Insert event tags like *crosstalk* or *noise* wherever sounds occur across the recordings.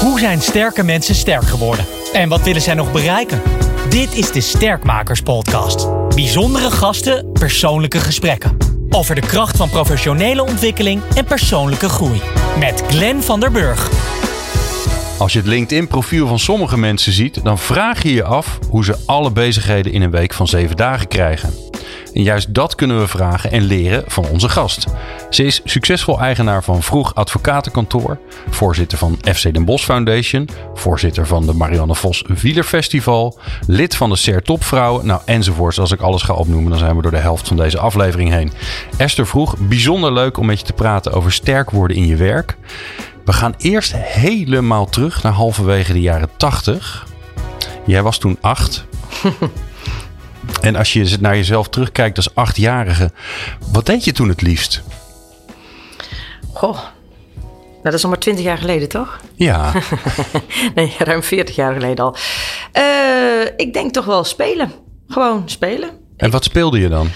Hoe zijn sterke mensen sterk geworden? En wat willen zij nog bereiken? Dit is de Sterkmakers Podcast. Bijzondere gasten, persoonlijke gesprekken. Over de kracht van professionele ontwikkeling en persoonlijke groei. Met Glenn van der Burg. Als je het LinkedIn-profiel van sommige mensen ziet, dan vraag je je af hoe ze alle bezigheden in een week van zeven dagen krijgen. En juist dat kunnen we vragen en leren van onze gast. Ze is succesvol eigenaar van Vroeg Advocatenkantoor, voorzitter van FC Den Bosch Foundation, voorzitter van de Marianne Vos Wielerfestival, lid van de SER Topvrouwen, nou enzovoorts. Als ik alles ga opnoemen, dan zijn we door de helft van deze aflevering heen. Esther Vroeg, bijzonder leuk om met je te praten over sterk worden in je werk. We gaan eerst helemaal terug naar halverwege de jaren 80. Jij was toen acht. *laughs* en als je naar jezelf terugkijkt als achtjarige, wat deed je toen het liefst? Goh, nou, dat is nog maar twintig jaar geleden, toch? Ja. *laughs* nee, ruim 40 jaar geleden al. Uh, ik denk toch wel spelen. Gewoon spelen. En wat speelde je dan?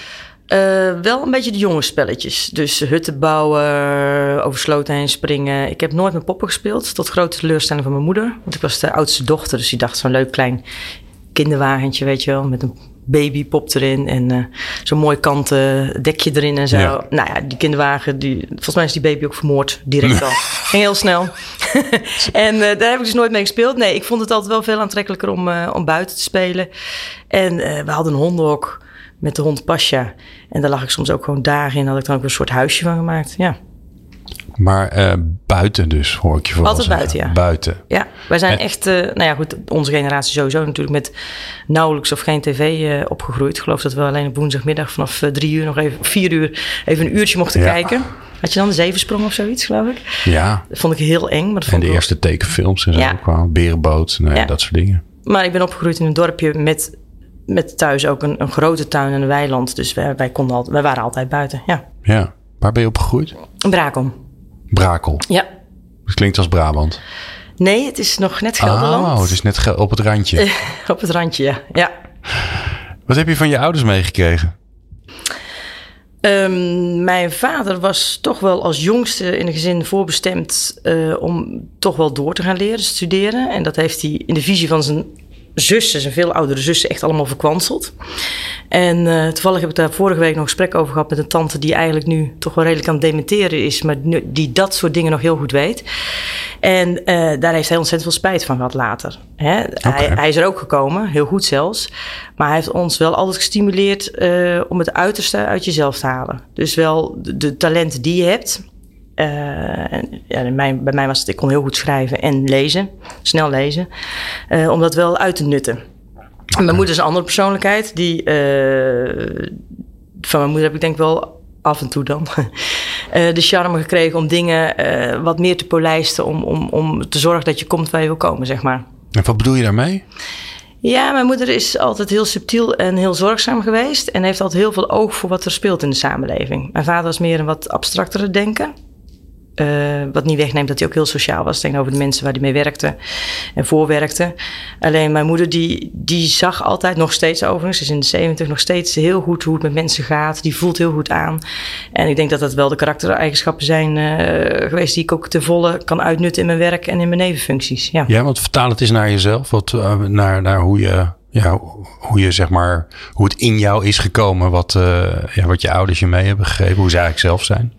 Uh, wel een beetje de jonge spelletjes. Dus hutten bouwen, over sloten heen springen. Ik heb nooit met poppen gespeeld, tot grote teleurstelling van mijn moeder. Want ik was de oudste dochter, dus die dacht zo'n leuk klein kinderwagentje, weet je wel, met een babypop erin en uh, zo'n mooi kanten dekje erin en zo. Nou ja, die kinderwagen, die, volgens mij is die baby ook vermoord direct al. *laughs* Ging heel snel. *laughs* en uh, daar heb ik dus nooit mee gespeeld. Nee, ik vond het altijd wel veel aantrekkelijker om, uh, om buiten te spelen. En we hadden een hondenhok met de hond Pasja. En daar lag ik soms ook gewoon dagen in. Had ik dan ook een soort huisje van gemaakt. Ja. Maar uh, buiten dus, hoor ik je vooral Altijd buiten, ja. Buiten. Ja, wij zijn echt, uh, nou ja goed, onze generatie sowieso natuurlijk met nauwelijks of geen tv uh, opgegroeid. Ik geloof dat we alleen op woensdagmiddag vanaf drie uur nog even, vier uur, even een uurtje mochten ja. kijken. Had je dan de zevensprong of zoiets, geloof ik? Ja. Dat vond ik heel eng. Maar dat en de wel... eerste tekenfilms en zo ja. kwamen. Berenboot, nou, ja. dat soort dingen. Maar ik ben opgegroeid in een dorpje met met thuis ook een, een, grote tuin en een weiland. Dus wij, wij, konden al, wij waren altijd buiten, ja. Ja. Waar ben je opgegroeid? Brakel. Brakel? Ja. Het klinkt als Brabant. Nee, het is nog net Gelderland. Oh, het is net op het randje. *laughs* op het randje, ja. ja. Wat heb je van je ouders meegekregen? Um, mijn vader was toch wel als jongste in een gezin voorbestemd uh, om toch wel door te gaan leren, studeren. En dat heeft hij in de visie van zijn zussen, zijn veel oudere zussen, echt allemaal verkwanseld. En uh, toevallig heb ik daar vorige week nog een gesprek over gehad met een tante die eigenlijk nu toch wel redelijk aan het dementeren is, maar die dat soort dingen nog heel goed weet. En uh, daar heeft hij ontzettend veel spijt van gehad later. Hè? Okay. Hij, hij, is er ook gekomen, heel goed zelfs. Maar hij heeft ons wel altijd gestimuleerd uh, om het uiterste uit jezelf te halen. Dus wel de, de talenten die je hebt, uh, ja, mij, bij mij was het, ik kon heel goed schrijven en lezen, snel lezen, uh, om dat wel uit te nutten. Okay. Mijn moeder is een andere persoonlijkheid. Die, uh, van mijn moeder heb ik denk wel af en toe dan *laughs* de charme gekregen om dingen wat meer te polijsten, om, om, om te zorgen dat je komt waar je wil komen, zeg maar. En wat bedoel je daarmee? Ja, mijn moeder is altijd heel subtiel en heel zorgzaam geweest. En heeft altijd heel veel oog voor wat er speelt in de samenleving. Mijn vader was meer een wat abstractere denken. Uh, wat niet wegneemt dat hij ook heel sociaal was tegenover de mensen waar hij mee werkte en voorwerkte. Alleen mijn moeder, die, die zag altijd, nog steeds overigens, is in de 70 nog steeds heel goed hoe het met mensen gaat. Die voelt heel goed aan. En ik denk dat dat wel de karaktereigenschappen zijn uh, geweest die ik ook ten volle kan uitnutten in mijn werk en in mijn nevenfuncties. Ja, ja want vertaal het eens naar jezelf, wat, uh, naar, naar hoe je. Ja, hoe je zeg maar, hoe het in jou is gekomen, wat, ja, wat je ouders je mee hebben gegeven, hoe ze eigenlijk zelf zijn.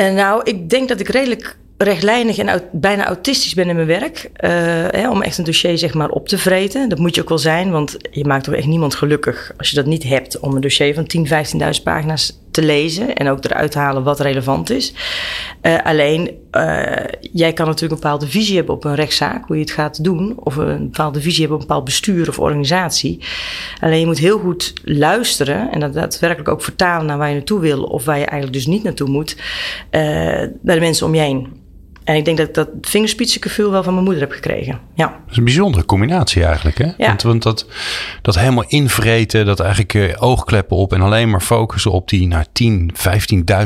Uh, nou, ik denk dat ik redelijk rechtlijnig en bijna autistisch ben in mijn werk. Uh, hè, om echt een dossier zeg maar op te vreten. Dat moet je ook wel zijn, want je maakt toch echt niemand gelukkig als je dat niet hebt. Om een dossier van 10, 15.000 pagina's te lezen en ook eruit halen wat relevant is. Uh, alleen, uh, jij kan natuurlijk een bepaalde visie hebben op een rechtszaak, hoe je het gaat doen. Of een bepaalde visie hebben op een bepaald bestuur of organisatie. Alleen je moet heel goed luisteren en dat daadwerkelijk ook vertalen naar waar je naartoe wil. Of waar je eigenlijk dus niet naartoe moet. Uh, naar de mensen om je heen. En ik denk dat ik dat vingerspitsengevoel wel van mijn moeder heb gekregen. Ja. Dat is een bijzondere combinatie eigenlijk. Hè? Ja. Want, want dat, dat helemaal invreten, dat eigenlijk uh, oogkleppen op en alleen maar focussen op die nou, 10,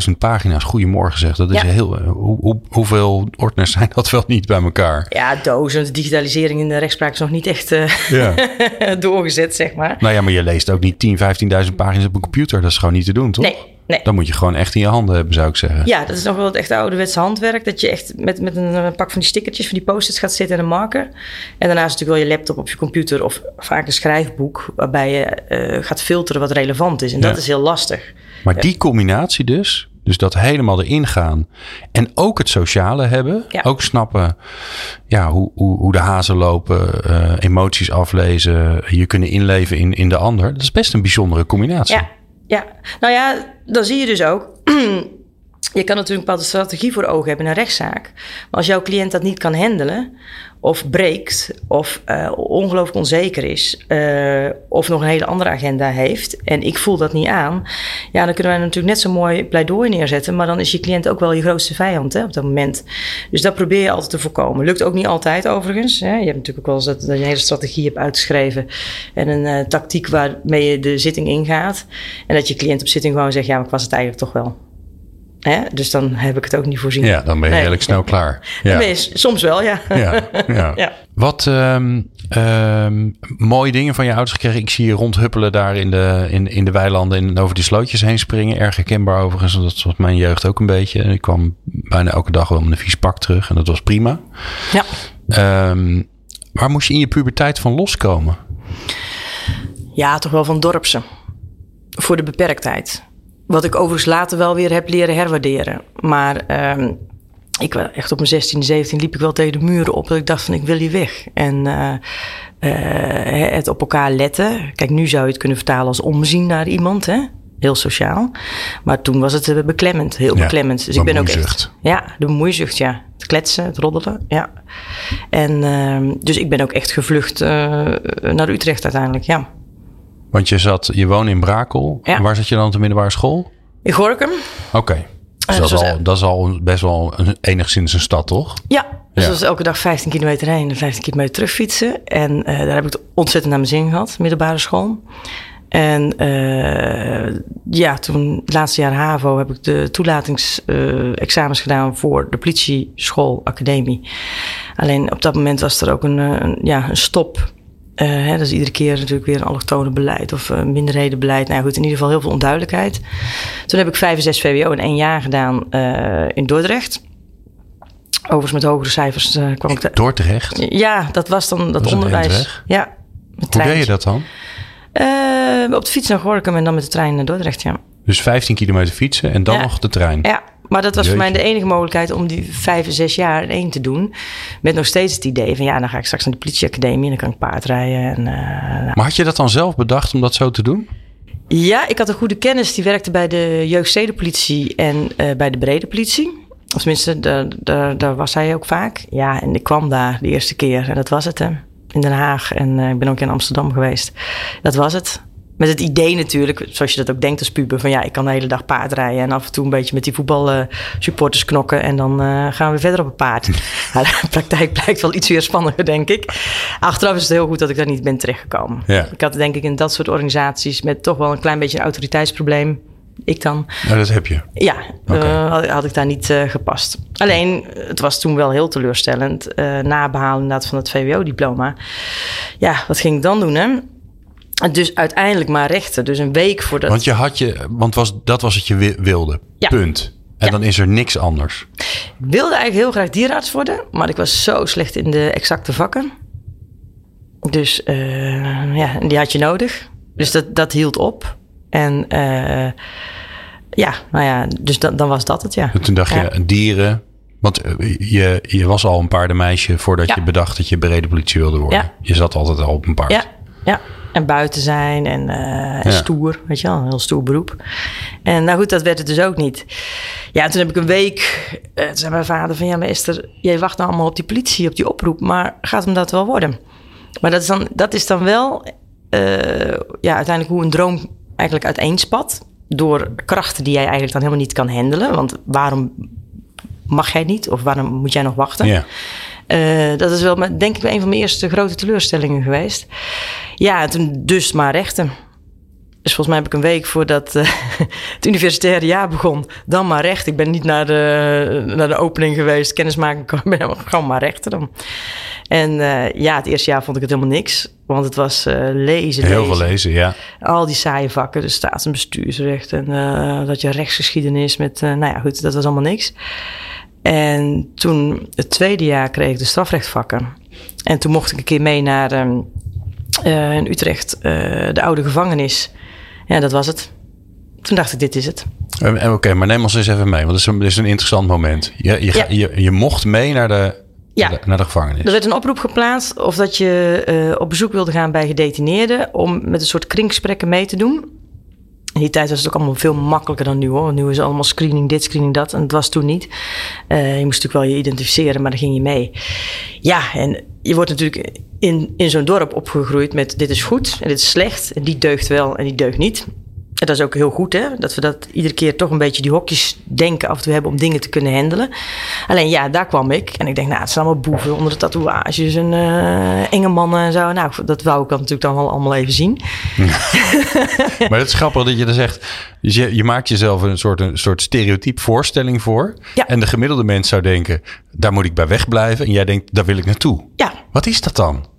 15.000 pagina's. Goedemorgen zeg. Dat is Ja. heel. Uh, hoe, hoe, hoeveel ordners zijn dat wel niet bij elkaar? Ja, dozen. De digitalisering in de rechtspraak is nog niet echt uh, Ja. *laughs* doorgezet, zeg maar. Nou ja, maar je leest ook niet 10, 15.000 pagina's op een computer. Dat is gewoon niet te doen, toch? Nee, Nee. Dan moet je gewoon echt in je handen hebben, zou ik zeggen. Ja, dat is nog wel het echte ouderwetse handwerk. Dat je echt met, met een pak van die stickertjes, van die post-its gaat zitten en een marker. En daarnaast natuurlijk wel je laptop op je computer of vaak een schrijfboek. Waarbij je eh, gaat filteren wat relevant is. En Ja. dat is heel lastig. Maar die combinatie dus, dus dat helemaal erin gaan en ook het sociale hebben, Ja. ook snappen ja, hoe, hoe, hoe de hazen lopen, eh, emoties aflezen, je kunnen inleven in, in de ander. Dat is best een bijzondere combinatie. Ja, ja. Nou ja, dan zie je dus ook. *clears throat* Je kan natuurlijk een bepaalde strategie voor ogen hebben in een rechtszaak. Maar als jouw cliënt dat niet kan handelen, of breekt, of eh, ongelooflijk onzeker is, eh, of nog een hele andere agenda heeft, en ik voel dat niet aan, ja, dan kunnen wij natuurlijk net zo mooi pleidooi neerzetten, maar dan is je cliënt ook wel je grootste vijand hè, op dat moment. Dus dat probeer je altijd te voorkomen. Lukt ook niet altijd overigens. Hè. Je hebt natuurlijk ook wel eens dat, dat je een hele strategie hebt uitgeschreven en een eh, tactiek waarmee je de zitting ingaat. En dat je cliënt op zitting gewoon zegt, ja, maar ik was het eigenlijk toch wel. Hè? Dus dan heb ik het ook niet voorzien. Ja, dan ben je Nee. redelijk snel klaar. Ja. je soms wel, ja. Ja, ja. *laughs* Ja. Wat ehm, ehm, mooie dingen van je ouders gekregen. Ik zie je rondhuppelen daar in de, in, in de weilanden en over die slootjes heen springen. Erg herkenbaar overigens. Dat was mijn jeugd ook een beetje. Ik kwam bijna elke dag wel met een vies pak terug en dat was prima. ja. Ehm, waar moest je in je puberteit van loskomen? Ja, toch wel van dorpse. Voor de beperktheid. Wat ik overigens later wel weer heb leren herwaarderen. Maar ehm, ik wel echt op mijn 16, 17 liep ik wel tegen de muren op. Dat ik dacht van ik wil hier weg. En eh, eh, het op elkaar letten. Kijk, nu zou je het kunnen vertalen als omzien naar iemand. Hè? Heel sociaal. Maar toen was het eh, beklemmend. Heel Ja, beklemmend. Dus ik ben ook echt... Ja, de bemoeizucht, ja. Het kletsen, het roddelen, ja. En ehm, dus ik ben ook echt gevlucht naar Utrecht uiteindelijk, ja. Want je, zat, je woonde in Brakel. Ja. Waar zat je dan op de middelbare school? In Gorkum? Oké. Dus Eh, dat, is zoals- al, dat is al best wel een, enigszins een stad, toch? Ja, dus Ja. dat was elke dag 15 kilometer heen en 15 kilometer terug fietsen. En eh, daar heb ik het ontzettend naar mijn zin gehad, middelbare school. En eh, ja, toen, het laatste jaar HAVO, heb ik de toelatingsexamens gedaan voor de politieschool, academie. Alleen op dat moment was er ook een, een, ja, een stop. Eh, hè, dus iedere keer natuurlijk weer een allochtone beleid of uh, minderhedenbeleid. Nou ja, goed, in ieder geval heel veel onduidelijkheid. Toen heb ik 5 en 6 VWO in één jaar gedaan eh, in Dordrecht. Overigens met hogere cijfers kwam ik daar. Dordrecht? Ja, dat was dan dat, Dat is een onderwijs. Ja, met Hoe deed je dat dan? Op de fiets naar Gorkum en dan met de trein naar Dordrecht, ja. Dus 15 kilometer fietsen en dan Ja. nog de trein. Ja, maar dat was voor mij de enige mogelijkheid om die vijf en zes jaar in één te doen. Met nog steeds het idee van ja, dan ga ik straks naar de politieacademie en dan kan ik paardrijden. En, eh, Maar had je dat dan zelf bedacht om dat zo te doen? Ja, ik had een goede kennis. Die werkte bij de jeugdstedenpolitie en eh, bij de brede politie. Of tenminste, daar, daar, daar was hij ook vaak. Ja, en ik kwam daar de eerste keer en dat was het, hè. In Den Haag en eh, ik ben ook in Amsterdam geweest. Dat was het. Met het idee natuurlijk, zoals je dat ook denkt als puber... van ja, ik kan de hele dag paardrijden... en af en toe een beetje met die voetbalsupporters knokken... en dan eh, gaan we verder op het paard. *laughs* Nou, de praktijk blijkt wel iets weer spannender, denk ik. Achteraf is het heel goed dat ik daar niet ben terechtgekomen. Ja. Ik had denk ik in dat soort organisaties... met toch wel een klein beetje een autoriteitsprobleem... Ik dan. Nou, dat heb je. Ja, eh, had, had ik daar niet eh, gepast. Alleen, het was toen wel heel teleurstellend. eh na behalen inderdaad van het VWO-diploma. Ja, wat ging ik dan doen, hè? Dus uiteindelijk maar rechten. Dus een week voordat... Want je had je, want was, dat was het je wi- wilde. Ja. Punt. En Ja. dan is er niks anders. Ik wilde eigenlijk heel graag dierenarts worden. Maar ik was zo slecht in de exacte vakken. Dus eh, ja, en die had je nodig. Dus dat, dat hield op. En eh, ja, nou ja, dus dan, dan was dat het, ja. En toen dacht Ja. je, dieren. Want eh, je, je was al een paardenmeisje voordat Ja. je bedacht dat je brede politie wilde worden. Ja. Je zat altijd al op een paard. Ja, ja. En buiten zijn en, eh, en Ja. stoer, weet je wel, een heel stoer beroep. En nou goed, dat werd het dus ook niet. Ja, toen heb ik een week, toen zei mijn vader van... ja, maar Esther, jij wacht nou allemaal op die politie, op die oproep... maar gaat hem dat wel worden? Maar dat is dan, dat is dan wel eh, ja, uiteindelijk hoe een droom eigenlijk uiteenspat... door krachten die jij eigenlijk dan helemaal niet kan handelen. Want waarom mag jij niet of waarom moet jij nog wachten? Ja. Eh, dat is wel, denk ik, een van mijn eerste grote teleurstellingen geweest. Ja, en toen dus maar rechten. Dus volgens mij heb ik een week voordat eh, *laughs* het universitaire jaar begon, dan maar recht. Ik ben niet naar de, naar de opening geweest, kennismaking, *laughs* ik ben gewoon maar rechten dan. En eh, ja, het eerste jaar vond ik het helemaal niks. Want het was uh, lezen, Heel veel lezen, ja. Al die saaie vakken, de staats- en bestuursrecht... en dat je rechtsgeschiedenis met... nou ja, goed, dat was allemaal niks. En toen, het tweede jaar, kreeg ik de strafrechtvakken. En toen mocht ik een keer mee naar um, in Utrecht, de oude gevangenis. Ja, dat was het. Toen dacht ik, dit is het. Oké, okay, maar neem ons eens even mee, want het is een, is een interessant moment. Je, je, ja. je, je, mocht mee naar de, ja. naar, de, naar de gevangenis. Er werd een oproep geplaatst of dat je uh, op bezoek wilde gaan bij gedetineerden... om met een soort kringgesprekken mee te doen. In die tijd was het ook allemaal veel makkelijker dan nu hoor. Nu is het allemaal screening dit, screening dat. En dat was toen niet. Uh, je moest natuurlijk wel je identificeren, maar dan ging je mee. Ja, en je wordt natuurlijk in, in zo'n dorp opgegroeid met dit is goed en dit is slecht. En die deugt wel en die deugt niet. En dat is ook heel goed, hè? Dat we dat iedere keer toch een beetje die hokjes denken af en toe hebben om dingen te kunnen handelen. Alleen ja, daar kwam ik. En ik denk, nou, het zijn allemaal boeven onder de tatoeages en uh, enge mannen en zo. Nou, dat wou ik dan natuurlijk dan wel allemaal even zien. *laughs* maar het is grappig dat je dan zegt, dus je, je maakt jezelf een soort, een soort stereotyp voorstelling voor. Ja. En de gemiddelde mens zou denken, daar moet ik bij wegblijven. En jij denkt, daar wil ik naartoe. Ja. Wat is dat dan?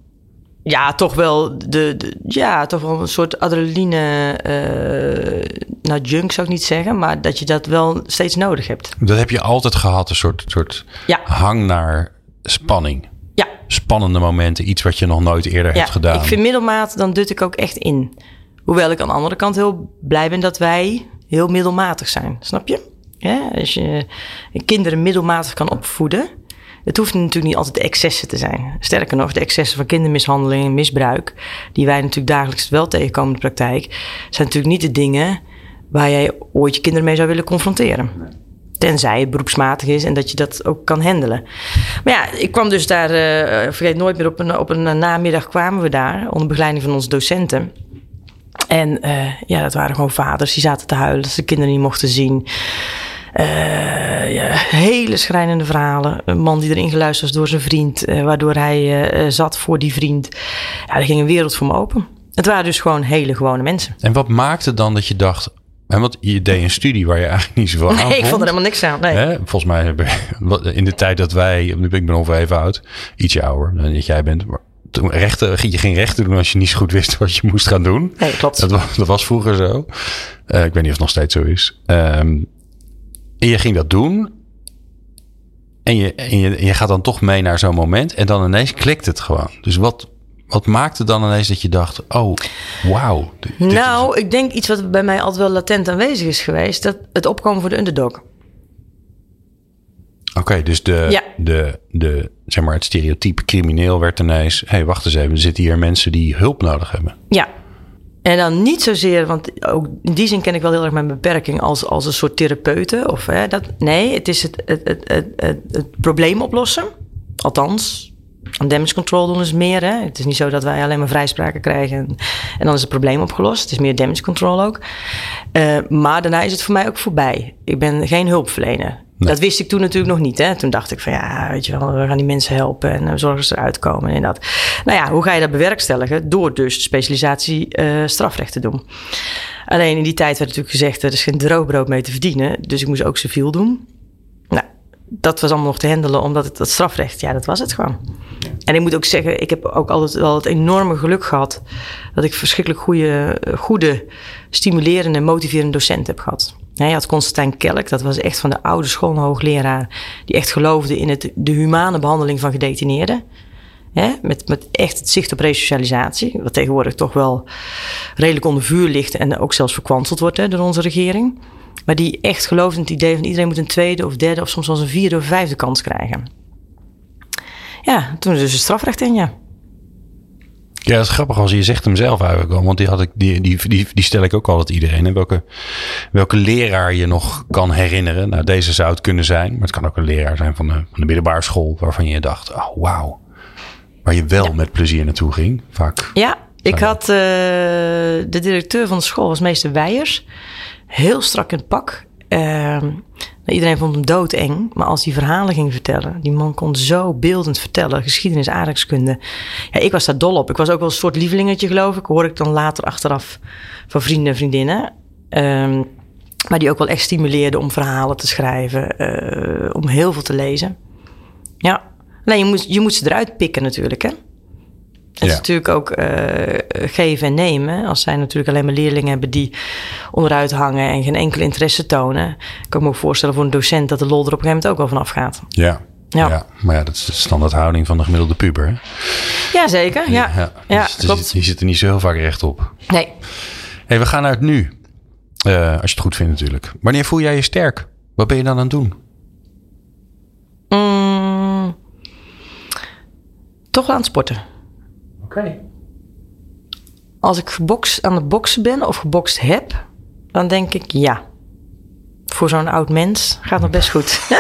Ja, toch wel de, de, ja, toch wel een soort adrenaline, uh, nou junk zou ik niet zeggen, maar dat je dat wel steeds nodig hebt. Dat heb je altijd gehad, een soort, soort ja. hang naar spanning. Ja. Spannende momenten, iets wat je nog nooit eerder ja, hebt gedaan. Ik vind middelmaat, dan dut ik ook echt in. Hoewel ik aan de andere kant heel blij ben dat wij heel middelmatig zijn, snap je? Ja, als je kinderen middelmatig kan opvoeden, het hoeft natuurlijk niet altijd de excessen te zijn. Sterker nog, de excessen van kindermishandeling en misbruik, die wij natuurlijk dagelijks wel tegenkomen in de praktijk, zijn natuurlijk niet de dingen waar jij ooit je kinderen mee zou willen confronteren. Tenzij het beroepsmatig is en dat je dat ook kan handelen. Maar ja, ik kwam dus daar, uh, vergeet nooit meer, op een, op een namiddag kwamen we daar onder begeleiding van onze docenten. En uh, ja, dat waren gewoon vaders die zaten te huilen dat ze de kinderen niet mochten zien. Uh, ja, hele schrijnende verhalen. Een man die erin geluisterd was door zijn vriend, uh, waardoor hij uh, zat voor die vriend. Ja, er ging een wereld voor me open. Het waren dus gewoon hele gewone mensen. En wat maakte dan dat je dacht, en wat je deed een studie waar je eigenlijk niet zoveel nee, aan Nee, ik vond er helemaal niks aan. Nee. Hè? Volgens mij *laughs* in de tijd dat wij, ik ben ongeveer even oud, ietsje ouder dan dat jij bent. Maar toen rechten, je ging rechten doen als je niet zo goed wist wat je moest gaan doen. Nee, klopt. Dat was, dat was vroeger zo. Uh, ik weet niet of het nog steeds zo is. Um, en je ging dat doen. En je, en je, en je gaat dan toch mee naar zo'n moment. En dan ineens klikt het gewoon. Dus wat, wat maakte dan ineens dat je dacht: oh, wauw. Nou, ik denk iets wat bij mij altijd wel latent aanwezig is geweest: dat het opkomen voor de underdog. Oké, okay, dus de, ja. de, de, zeg maar, het stereotype crimineel werd ineens: hé, hey, wacht eens even, er zitten hier mensen die hulp nodig hebben. Ja, en dan niet zozeer, want ook in die zin ken ik wel heel erg mijn beperking als, als een soort therapeute. Of, hè, dat, nee, het is het, het, het, het, het, probleem oplossen. Althans, damage control doen is meer. Hè? Het is niet zo dat wij alleen maar vrijspraken krijgen en, en dan is het probleem opgelost. Het is meer damage control ook. Uh, maar daarna is het voor mij ook voorbij. Ik ben geen hulpverlener. Nee. Dat wist ik toen natuurlijk nog niet. Hè? Toen dacht ik van ja, weet je wel, we gaan die mensen helpen en zorgen dat ze eruit komen en dat. Nou ja, hoe ga je dat bewerkstelligen? Door dus de specialisatie uh, strafrecht te doen. Alleen in die tijd werd natuurlijk gezegd, er is geen droogbrood mee te verdienen. Dus ik moest ook civiel doen. Dat was allemaal nog te handelen, omdat het dat strafrecht, ja, dat was het gewoon. En ik moet ook zeggen, ik heb ook altijd wel het enorme geluk gehad dat ik verschrikkelijk goede, goede stimulerende, motiverende docenten heb gehad. Je had Constantijn Kelk, dat was echt van de oude school hoogleraar, die echt geloofde in het, de humane behandeling van gedetineerden. Met, met echt het zicht op resocialisatie, wat tegenwoordig toch wel redelijk onder vuur ligt en ook zelfs verkwanseld wordt hè, door onze regering. Maar die echt geloofde in het idee van iedereen moet een tweede of derde of soms zelfs een vierde of vijfde kans krijgen. Ja, toen is dus het strafrecht in, ja. Ja, dat is grappig als je zegt hem zelf eigenlijk al. Want die, had ik, die, die, die, die stel ik ook altijd iedereen. En welke, welke leraar je nog kan herinneren. Nou, deze zou het kunnen zijn. Maar het kan ook een leraar zijn van de, van de middelbare school. Waarvan je dacht, oh wauw. Waar je wel ja. met plezier naartoe ging. Vaak. Ja, ik had uh, de directeur van de school was meester Weijers. Heel strak in het pak. Uh, iedereen vond hem doodeng. Maar als hij verhalen ging vertellen. Die man kon zo beeldend vertellen. Geschiedenis, aardrijkskunde. Ja, ik was daar dol op. Ik was ook wel een soort lievelingetje geloof ik. Hoor ik dan later achteraf van vrienden en vriendinnen. Um, maar die ook wel echt stimuleerde om verhalen te schrijven. Uh, om heel veel te lezen. Ja, Nee, je moet, je moet ze eruit pikken natuurlijk, hè. Het Ja. is natuurlijk ook eh, geven en nemen. Als zij natuurlijk alleen maar leerlingen hebben die onderuit hangen en geen enkele interesse tonen. kan ik me ook voorstellen voor een docent dat de lol er op een gegeven moment ook wel van afgaat. Ja. Ja. Ja. maar ja, dat is de standaardhouding van de gemiddelde puber. Hè? Ja, zeker. Ja, ja, Die, die zit- die zit er niet zo heel vaak rechtop. Nee. Hey, we gaan naar het nu. Eh, als je het goed vindt natuurlijk. Wanneer voel jij je sterk? Wat ben je dan aan het doen? Mm, toch wel aan het sporten. Oké. Als ik gebokst, aan het boksen ben of gebokst heb, dan denk ik ja. Voor zo'n oud mens gaat het nog best goed. *laughs*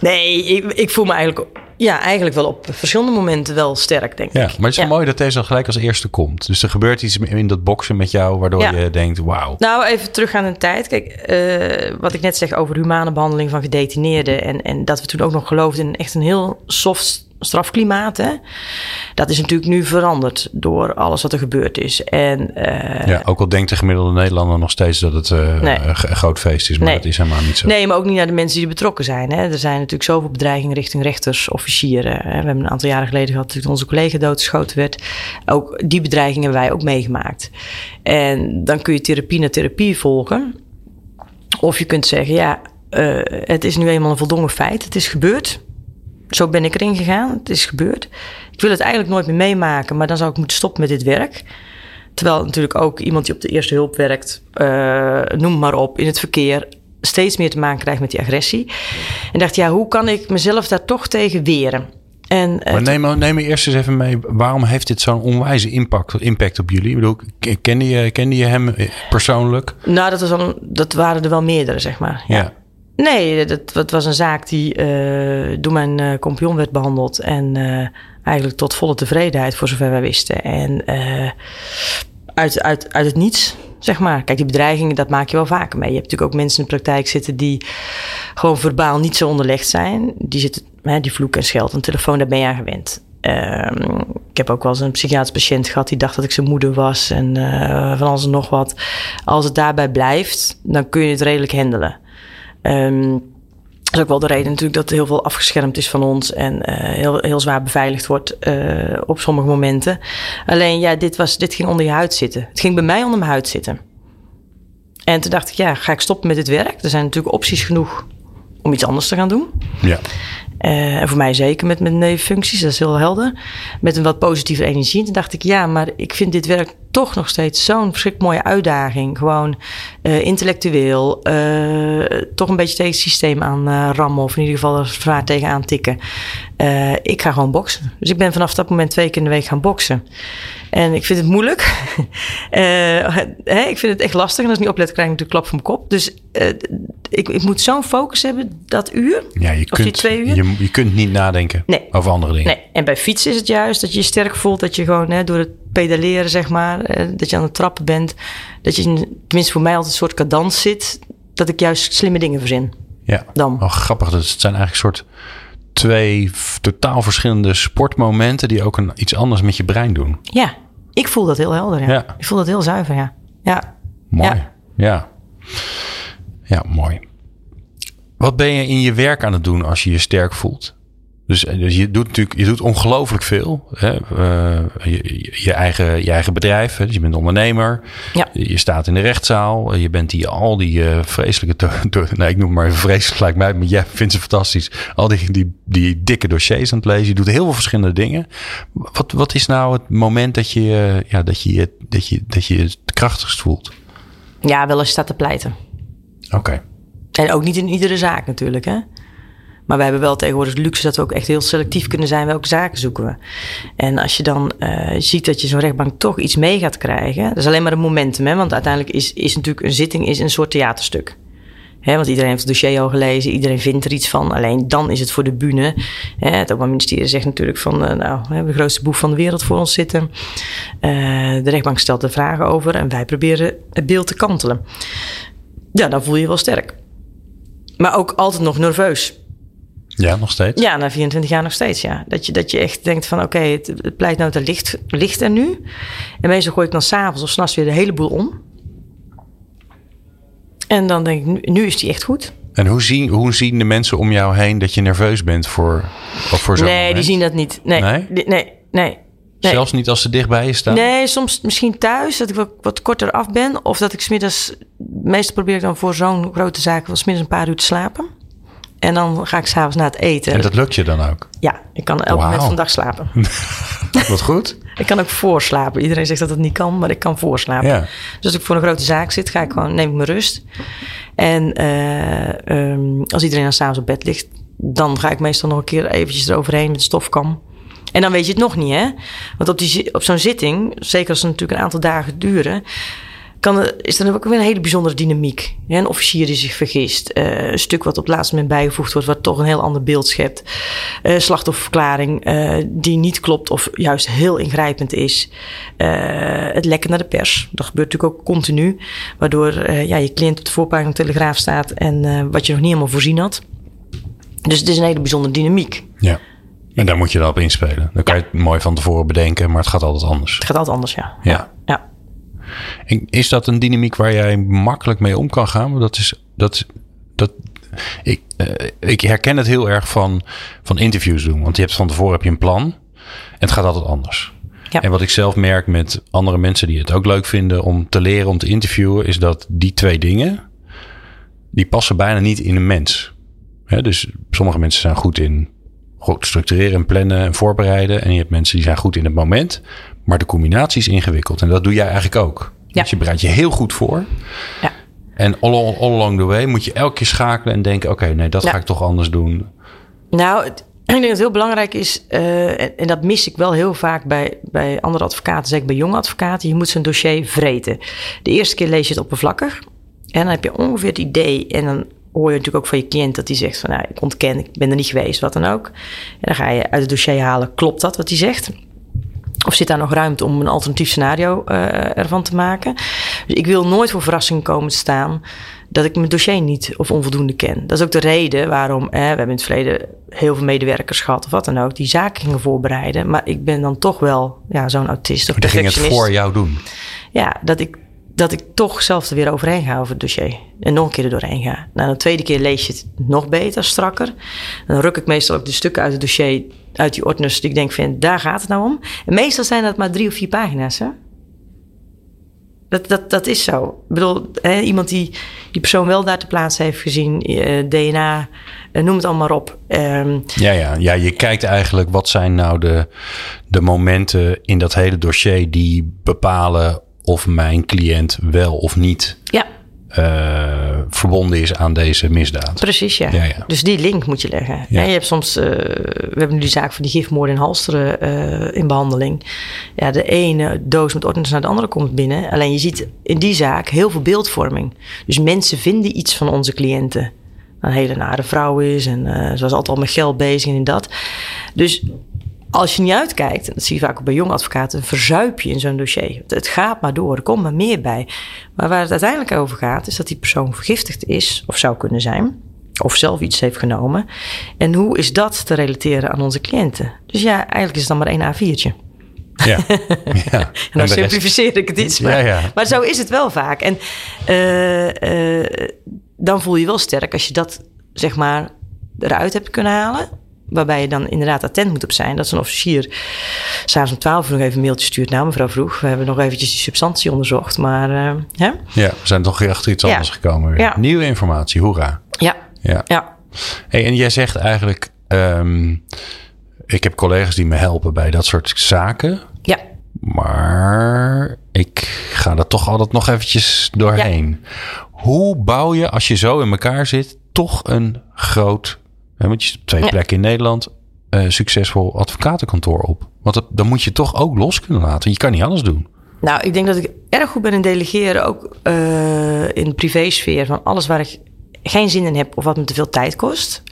nee, ik, ik voel me eigenlijk, ja, eigenlijk wel op verschillende momenten wel sterk, denk Ja, ik. maar het is wel mooi dat deze al gelijk als eerste komt. Dus er gebeurt iets in dat boksen met jou waardoor Ja. je denkt, wauw. Nou, even terug aan de tijd. Kijk, eh, wat ik net zeg over humane behandeling van gedetineerden. En, en dat we toen ook nog geloofden in echt een heel soft strafklimaat. Hè? Dat is natuurlijk nu veranderd door alles wat er gebeurd is. En eh, Ja, ook al denkt de gemiddelde Nederlander nog steeds dat het eh, Nee. een groot feest is. Maar Nee. dat is helemaal niet zo. Nee, maar ook niet naar de mensen die betrokken zijn. Hè. Er zijn natuurlijk zoveel bedreigingen richting rechters, officieren. Hè. We hebben een aantal jaren geleden gehad dat onze collega doodgeschoten werd. Ook die bedreigingen hebben wij ook meegemaakt. En dan kun je therapie na therapie volgen. Of je kunt zeggen, ja, eh, het is nu eenmaal een voldongen feit. Het is gebeurd. Zo ben ik erin gegaan. Het is gebeurd. Ik wil het eigenlijk nooit meer meemaken, maar dan zou ik moeten stoppen met dit werk. Terwijl natuurlijk ook iemand die op de eerste hulp werkt, eh, noem maar op, in het verkeer, steeds meer te maken krijgt met die agressie. En dacht, ja, hoe kan ik mezelf daar toch tegen weren? En, eh, Maar neem, me- neem me eerst eens even mee. Waarom heeft dit zo'n onwijze impact, impact op jullie? Ik bedoel, kende je, kende je hem persoonlijk? Nou, dat, was een- dat waren er wel meerdere, zeg maar. Ja. Nee, dat, dat was een zaak die door mijn eh compagnon werd behandeld. En eh, eigenlijk tot volle tevredenheid, voor zover wij wisten. En uit, uit, uit het niets, zeg maar. Kijk, die bedreigingen, dat maak je wel vaker mee. Je hebt natuurlijk ook mensen in de praktijk zitten die gewoon verbaal niet zo onderlegd zijn. Die zitten, hè, die vloeken en schelden de telefoon, daar ben je aan gewend. Ehm, ik heb ook wel eens een psychiatrisch patiënt gehad die dacht dat ik zijn moeder was en van alles en nog wat. Als het daarbij blijft, dan kun je het redelijk handelen. Ehm, dat is ook wel de reden natuurlijk dat heel veel afgeschermd is van ons en eh, heel, heel zwaar beveiligd wordt eh, op sommige momenten. Alleen ja, dit, was, dit ging onder je huid zitten. Het ging bij mij onder mijn huid zitten. En toen dacht ik, ja, ga ik stoppen met dit werk? Er zijn natuurlijk opties genoeg om iets anders te gaan doen. Ja. Eh, en voor mij zeker met, met nevenfuncties, dat is heel helder. Met een wat positieve energie. En toen dacht ik, ja, maar ik vind dit werk toch nog steeds zo'n verschrikkelijk mooie uitdaging. Gewoon eh, intellectueel, eh, toch een beetje tegen het systeem aan eh, rammen. Of in ieder geval er zwaar tegen aantikken. Eh, ik ga gewoon boksen. Dus ik ben vanaf dat moment twee keer in de week gaan boksen. En ik vind het moeilijk. *laughs* Hè, ik vind het echt lastig. En als ik niet oplet, krijg ik natuurlijk klap van mijn kop. Dus ik, ik moet zo'n focus hebben, dat uur. Ja, je die kunt, twee uur? Je, je kunt niet nadenken Nee. over andere dingen. Nee, en bij fietsen is het juist dat je je sterk voelt. Dat je gewoon hè, door het pedaleren, zeg maar, eh, dat je aan het trappen bent. Dat je, in- tenminste voor mij altijd een soort cadans zit. Dat ik juist slimme dingen verzin. Ja. Dan. Wel grappig. Dus het zijn eigenlijk soort twee totaal verschillende sportmomenten die ook een, iets anders met je brein doen. Ja, ik voel dat heel helder. Ja. Ja. Ik voel dat heel zuiver, ja. Ja, Mooi. Ja. Ja. ja. mooi. Wat ben je in je werk aan het doen als je je sterk voelt? Dus, eh, dus je doet natuurlijk je doet ongelooflijk veel. Hè? Eh, je, je- eigen, je eigen bedrijf. Hè? Dus je bent ondernemer. Ja. Je staat in de rechtszaal. Je bent die, al die eh, vreselijke... nee, ik noem het maar even vreselijk lijkt mij. Maar jij vindt ze fantastisch. Al die, die, die dikke dossiers aan het lezen. Je doet heel veel verschillende dingen. Wat, wat is nou het moment dat je eh, ja, dat je, je- dat je, dat je het krachtigst voelt? ja wel als je staat te pleiten. Oké. En ook niet in iedere zaak natuurlijk, hè. Maar we hebben wel tegenwoordig luxe dat we ook echt heel selectief kunnen zijn. Welke zaken zoeken we? En als je dan eh, ziet dat je zo'n rechtbank toch iets mee gaat krijgen. Dat is alleen maar een momentum, hè. Want uiteindelijk is, is natuurlijk een zitting is een soort theaterstuk. Hè, want iedereen heeft het dossier al gelezen, iedereen vindt er iets van. Alleen dan is het voor de bühne. Hè, het Openbaar Ministerie zegt natuurlijk van... eh, nou, we hebben de grootste boef van de wereld voor ons zitten. Eh, de rechtbank stelt er vragen over en wij proberen het beeld te kantelen. Ja, dan voel je je wel sterk. Maar ook altijd nog nerveus. Ja, nog steeds? Ja, na 24 jaar nog steeds, ja. Dat je, dat je echt denkt van, oké, het, het pleitnota ligt, ligt er nu. En meestal gooi ik dan s'avonds of s'nachts weer de hele boel om. En dan denk ik, nu, nu is die echt goed. En hoe zien, hoe zien de mensen om jou heen dat je nerveus bent voor, of voor zo'n nee, die zien dat niet. Nee, Nee? Nee, nee. nee. Zelfs niet als ze dicht bij je staan? Nee, soms misschien thuis, dat ik wat, wat korter af ben. Of dat ik smiddags... Meestal probeer ik dan voor zo'n grote zaak... wel smiddags een paar uur te slapen. En dan ga ik s'avonds na het eten. En dat lukt je dan ook? Ja, ik kan elk Wauw. moment van de dag slapen. *laughs* Wat goed. *laughs* ik kan ook voorslapen. Iedereen zegt dat het niet kan, maar ik kan voorslapen. Ja. Dus als ik voor een grote zaak zit, ga ik gewoon, neem ik mijn rust. En eh, ehm, als iedereen dan s'avonds op bed ligt, dan ga ik meestal nog een keer eventjes eroverheen met de stofkam. En dan weet je het nog niet, hè? Want op, die, op zo'n zitting, zeker als het natuurlijk een aantal dagen duren, kan er, is er ook weer een hele bijzondere dynamiek. Hè? Een officier die zich vergist. eh, een stuk wat op het laatste moment bijgevoegd wordt, wat toch een heel ander beeld schept. Eh, slachtofferverklaring eh, die niet klopt of juist heel ingrijpend is. Het lekken naar de pers. Dat gebeurt natuurlijk ook continu. Waardoor ja, je cliënt op de voorpagina van de Telegraaf staat en wat je nog niet helemaal voorzien had. Dus het is een hele bijzondere dynamiek. Ja. En daar moet je dan op inspelen. Dan kan je het mooi van tevoren bedenken, maar het gaat altijd anders. Het gaat altijd anders, ja. Ja. ja. En is dat een dynamiek waar jij makkelijk mee om kan gaan? Want dat is. Dat, dat, ik, eh, ik herken het heel erg van, van interviews doen. Want je hebt van tevoren heb je een plan. En het gaat altijd anders. Ja. En wat ik zelf merk met andere mensen die het ook leuk vinden om te leren om te interviewen, is dat die twee dingen, die passen bijna niet in een mens. Dus sommige mensen zijn goed in goed structureren en plannen en voorbereiden. En je hebt mensen die zijn goed in het moment. Maar de combinatie is ingewikkeld. En dat doe jij eigenlijk ook. Ja. Dus je bereidt je heel goed voor. Ja. En all, all along the way moet je elke keer schakelen en denken... oké, nee, dat ga ik toch anders doen. Nou, *clears throat* ik denk dat het heel belangrijk is, eh, en, en dat mis ik wel heel vaak bij, bij andere advocaten, zeker bij jonge advocaten. Je moet zijn dossier vreten. De eerste keer lees je het oppervlakkig en dan heb je ongeveer het idee en dan hoor je natuurlijk ook van je cliënt dat hij zegt van nou, ik ontken, ik ben er niet geweest, wat dan ook. En dan ga je uit het dossier halen, klopt dat wat hij zegt? Zit daar nog ruimte om een alternatief scenario eh, ervan te maken? Dus ik wil nooit voor verrassing komen te staan dat ik mijn dossier niet of onvoldoende ken. Dat is ook de reden waarom eh, we hebben in het verleden heel veel medewerkers gehad of wat dan ook, die zaken gingen voorbereiden. Maar ik ben dan toch wel ja, zo'n autist of Die ging het perfectionist. voor jou doen. Ja, dat ik, dat ik toch zelf er weer overheen ga over het dossier. En nog een keer er doorheen ga. Nou, de tweede keer lees je het nog beter, strakker. Dan ruk ik meestal ook de stukken uit het dossier, uit die ordners die ik denk van, daar gaat het nou om. En meestal zijn dat maar drie of vier pagina's, hè? Dat, dat, dat is zo. Ik bedoel, hè, iemand die die persoon wel daar te plaatsen heeft gezien, eh, DNA, eh, noem het allemaal op. Ehm, Ja, ja, ja, je kijkt eigenlijk wat zijn nou de, de momenten in dat hele dossier... die bepalen of mijn cliënt wel of niet ja, eh, verbonden is aan deze misdaad. Precies, ja. Ja, ja. Dus die link moet je leggen. Ja. En je hebt soms, eh, we hebben nu die zaak van die gifmoord in Halsteren eh, in behandeling. Ja, de ene doos met ordners naar de andere komt binnen. Alleen je ziet in die zaak heel veel beeldvorming. Dus mensen vinden iets van onze cliënten. Een hele nare vrouw is en ze was altijd al met geld bezig en in dat. Dus als je niet uitkijkt, en dat zie je vaak ook bij jonge advocaten, verzuip je in zo'n dossier. Het gaat maar door, er komt maar meer bij. Maar waar het uiteindelijk over gaat, is dat die persoon vergiftigd is of zou kunnen zijn. Of zelf iets heeft genomen. En hoe is dat te relateren aan onze cliënten? Dus ja, eigenlijk is het dan maar één A4'tje. Ja, *laughs* ja. En dan rest- simplificeer ik het iets. Maar, Ja, ja. maar zo is het wel vaak. En eh, eh, dan voel je wel sterk als je dat, zeg maar, eruit hebt kunnen halen. Waarbij je dan inderdaad attent moet op zijn. Dat zo'n officier s'avonds om 12 uur nog even een mailtje stuurt. Nou, mevrouw Vroeg, we hebben nog eventjes die substantie onderzocht. Maar eh, hè? Ja, we zijn toch weer achter iets Ja. anders gekomen. Weer. Ja. Nieuwe informatie, hoera. ja, Ja. ja, Hey, en jij zegt eigenlijk, ehm, ik heb collega's die me helpen bij dat soort zaken. ja. Maar ik ga er toch altijd nog eventjes doorheen. Hoe bouw je, als je zo in elkaar zit, toch een groot, hè, want je twee Ja. plekken in Nederland, eh, succesvol advocatenkantoor op? Want dat, dan moet je toch ook los kunnen laten. Je kan niet alles doen. Nou, ik denk dat ik erg goed ben in delegeren. Ook eh, in de privésfeer. Van alles waar ik geen zin in heb of wat me te veel tijd kost.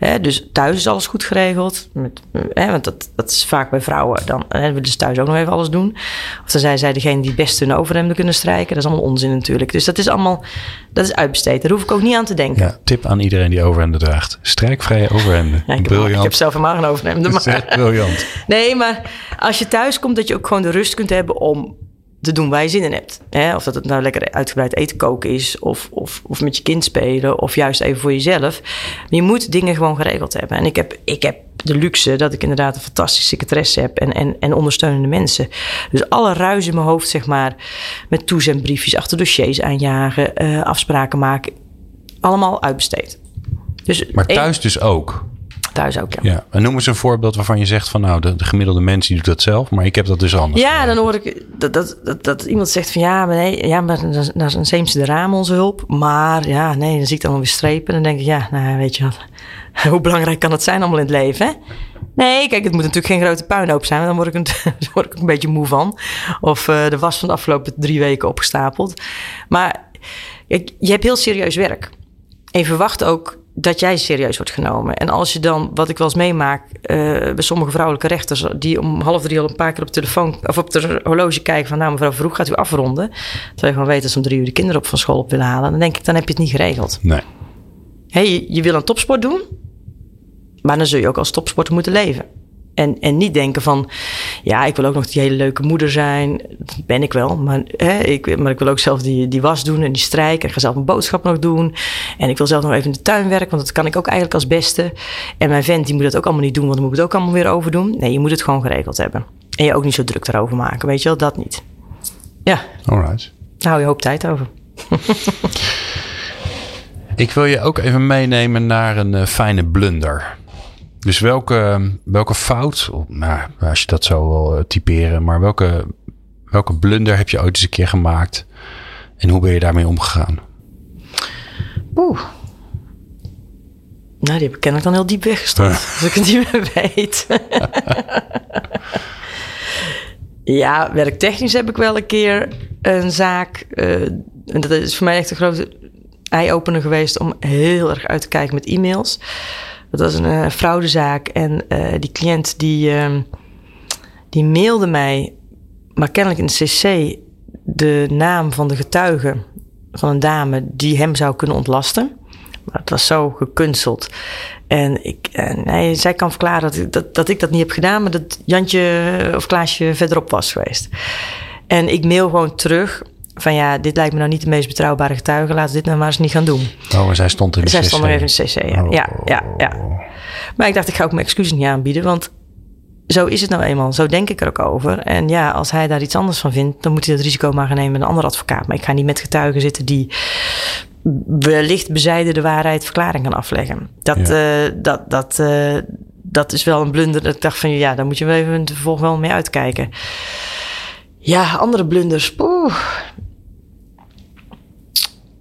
Hè, dus thuis is alles goed geregeld. Met, hè, want dat, dat is vaak bij vrouwen. Dan hè, willen ze thuis ook nog even alles doen. Of dan zijn zij degene die best hun overhemden kunnen strijken. Dat is allemaal onzin natuurlijk. Dus dat is allemaal dat is uitbesteed. Daar hoef ik ook niet aan te denken. Ja, tip aan iedereen die overhemden draagt. Strijkvrije overhemden. *laughs* Ja, ik, heb, Briljant. ik heb zelf helemaal geen overhemden. *laughs* Maar, briljant. Nee, maar als je thuis komt, dat je ook gewoon de rust kunt hebben om te doen waar je zin in hebt. Hè? Of dat het nou lekker uitgebreid eten koken is, of, of, of met je kind spelen, of juist even voor jezelf. Maar je moet dingen gewoon geregeld hebben. En ik heb, ik heb de luxe dat ik inderdaad een fantastische secretaresse heb en, en, en ondersteunende mensen. Dus alle ruis in mijn hoofd, zeg maar, met toezendbriefjes, achter dossiers aanjagen, uh, afspraken maken, allemaal uitbesteed. Dus maar thuis dus ook? Thuis ook, ja. ja. En noem eens een voorbeeld waarvan je zegt van nou, de, de, gemiddelde mens die doet dat zelf, maar ik heb dat dus anders. Ja, dan hoor ik dat, dat, dat, dat iemand zegt van ja, maar nee, ja, maar dan is een Zeemse de raam onze hulp. Maar ja, nee, dan zie ik dan weer strepen. En dan denk ik, ja, nou weet je wat, *laughs* hoe belangrijk kan het zijn allemaal in het leven, hè? Nee, kijk, het moet natuurlijk geen grote puinhoop zijn. Dan word ik een, *laughs* dan word ik een beetje moe van. Of uh, de was van de afgelopen drie weken opgestapeld. Maar kijk, je hebt heel serieus werk. En je verwacht ook dat jij serieus wordt genomen. En als je dan, wat ik wel eens meemaak uh, bij sommige vrouwelijke rechters, die om half drie al een paar keer op de telefoon of op de horloge kijken van, nou mevrouw Vroeg, gaat u afronden? Terwijl je gewoon weet dat ze om drie uur de kinderen op van school op willen halen. Dan denk ik, dan heb je het niet geregeld. Nee. Hey, je, je wil een topsport doen, maar dan zul je ook als topsporter moeten leven. En, en niet denken van, ja, ik wil ook nog die hele leuke moeder zijn. Dat ben ik wel, maar, hè, ik, maar ik wil ook zelf die, die was doen en die strijken. En ik ga zelf een boodschap nog doen. En ik wil zelf nog even in de tuin werken, want dat kan ik ook eigenlijk als beste. En mijn vent, die moet dat ook allemaal niet doen, want dan moet ik het ook allemaal weer overdoen. Nee, je moet het gewoon geregeld hebben. En je ook niet zo druk erover maken, weet je wel, dat niet. Ja. Alright. Daar hou je hoop tijd over. *laughs* ik wil je ook even meenemen naar een uh, fijne blunder. Dus welke, welke fout, nou, als je dat zo wil eh, typeren, maar welke, welke blunder heb je ooit eens een keer gemaakt en hoe ben je daarmee omgegaan? Oeh. Nou, die heb ik kennelijk dan heel diep weggestopt, *laughs* als ik het niet meer weet. *laughs* ja, werktechnisch heb ik wel een keer een zaak, uh, en dat is voor mij echt een grote eye-opener geweest om heel erg uit te kijken met e-mails. Dat was een uh, fraudezaak. En uh, die cliënt die, uh, die mailde mij, maar kennelijk in de cc, de naam van de getuige van een dame die hem zou kunnen ontlasten. Maar het was zo gekunsteld. En ik, nee, zij kan verklaren dat dat, dat ik dat niet heb gedaan, maar dat Jantje of Klaasje verderop was geweest. En ik mail gewoon terug van ja, dit lijkt me nou niet de meest betrouwbare getuige. Laten we dit nou maar eens niet gaan doen. Oh, maar zij stond in de zij CC. Zij stond nog even in de CC, ja. ja. ja, ja, Maar ik dacht, ik ga ook mijn excuses niet aanbieden. Want zo is het nou eenmaal. Zo denk ik er ook over. En ja, als hij daar iets anders van vindt... dan moet hij dat risico maar gaan nemen met een andere advocaat. Maar ik ga niet met getuigen zitten die wellicht bezijden de waarheid verklaring gaan afleggen. Dat, ja. uh, dat, dat, uh, dat is wel een blunder. Dat ik dacht van ja, daar moet je wel even vervolg wel mee uitkijken. Ja, andere blunders. Poeh.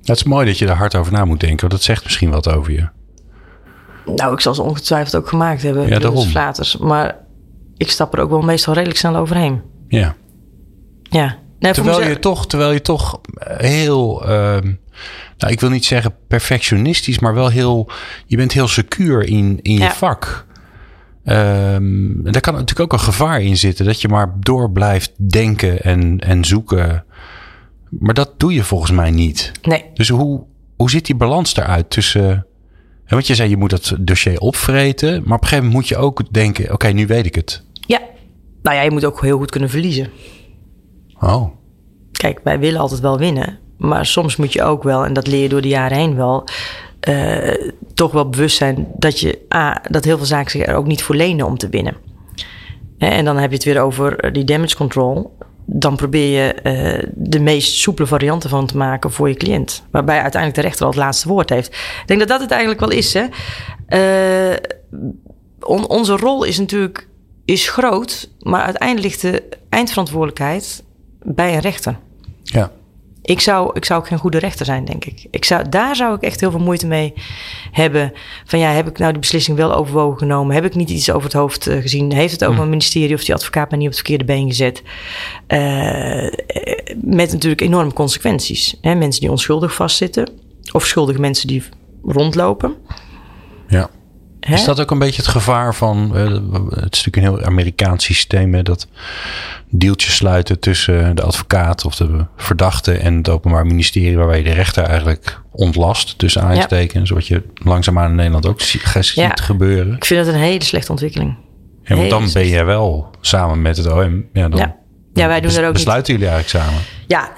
Het is mooi dat je er hard over na moet denken. Want dat zegt misschien wat over je. Nou, ik zal ze ongetwijfeld ook gemaakt hebben. Ja, daarom. Flaters. Maar ik stap er ook wel meestal redelijk snel overheen. Ja. Ja. Nee, terwijl, je toch, terwijl je toch heel... Uh, nou, ik wil niet zeggen perfectionistisch, maar wel heel... Je bent heel secuur in, in je vak. Um, daar kan natuurlijk ook een gevaar in zitten. Dat je maar door blijft denken en, en zoeken. Maar dat doe je volgens mij niet. Nee. Dus hoe, hoe ziet die balans eruit tussen... Want je zei, je moet dat dossier opvreten. Maar op een gegeven moment moet je ook denken... Oké, okay, nu weet ik het. Ja. Nou ja, je moet ook heel goed kunnen verliezen. Oh. Kijk, wij willen altijd wel winnen. Maar soms moet je ook wel, en dat leer je door de jaren heen wel... Uh, toch wel bewust zijn dat, je, A, dat heel veel zaken zich er ook niet voor lenen om te winnen. En dan heb je het weer over die damage control dan probeer je uh, de meest soepele varianten van te maken voor je cliënt. Waarbij uiteindelijk de rechter al het laatste woord heeft. Ik denk dat dat het eigenlijk wel is. Hè? On, onze rol is natuurlijk is groot, maar uiteindelijk ligt de eindverantwoordelijkheid bij een rechter. Ja. Ik zou, ik zou ook geen goede rechter zijn, denk ik. ik zou, daar zou ik echt heel veel moeite mee hebben. Van ja, heb ik nou die beslissing wel overwogen genomen? Heb ik niet iets over het hoofd uh, gezien? Heeft het ook mijn ministerie of die advocaat me niet op het verkeerde been gezet? Uh, met natuurlijk enorme consequenties. Hè? Mensen die onschuldig vastzitten. Of schuldige mensen die rondlopen. Ja. Hè? Is dat ook een beetje het gevaar van... Uh, het is natuurlijk een heel Amerikaans systeem... Hè, dat deeltjes sluiten tussen de advocaat of de verdachte en het Openbaar Ministerie, waarbij je de rechter eigenlijk ontlast, tussen aanstekens, ja. wat je langzaamaan in Nederland ook ziet ja. gebeuren. Ik vind dat een hele slechte ontwikkeling. Ja, want dan ben je wel samen met het OM. Ja, dan, ja. Ja, wij doen ook niet. Besluiten jullie eigenlijk samen? Ja,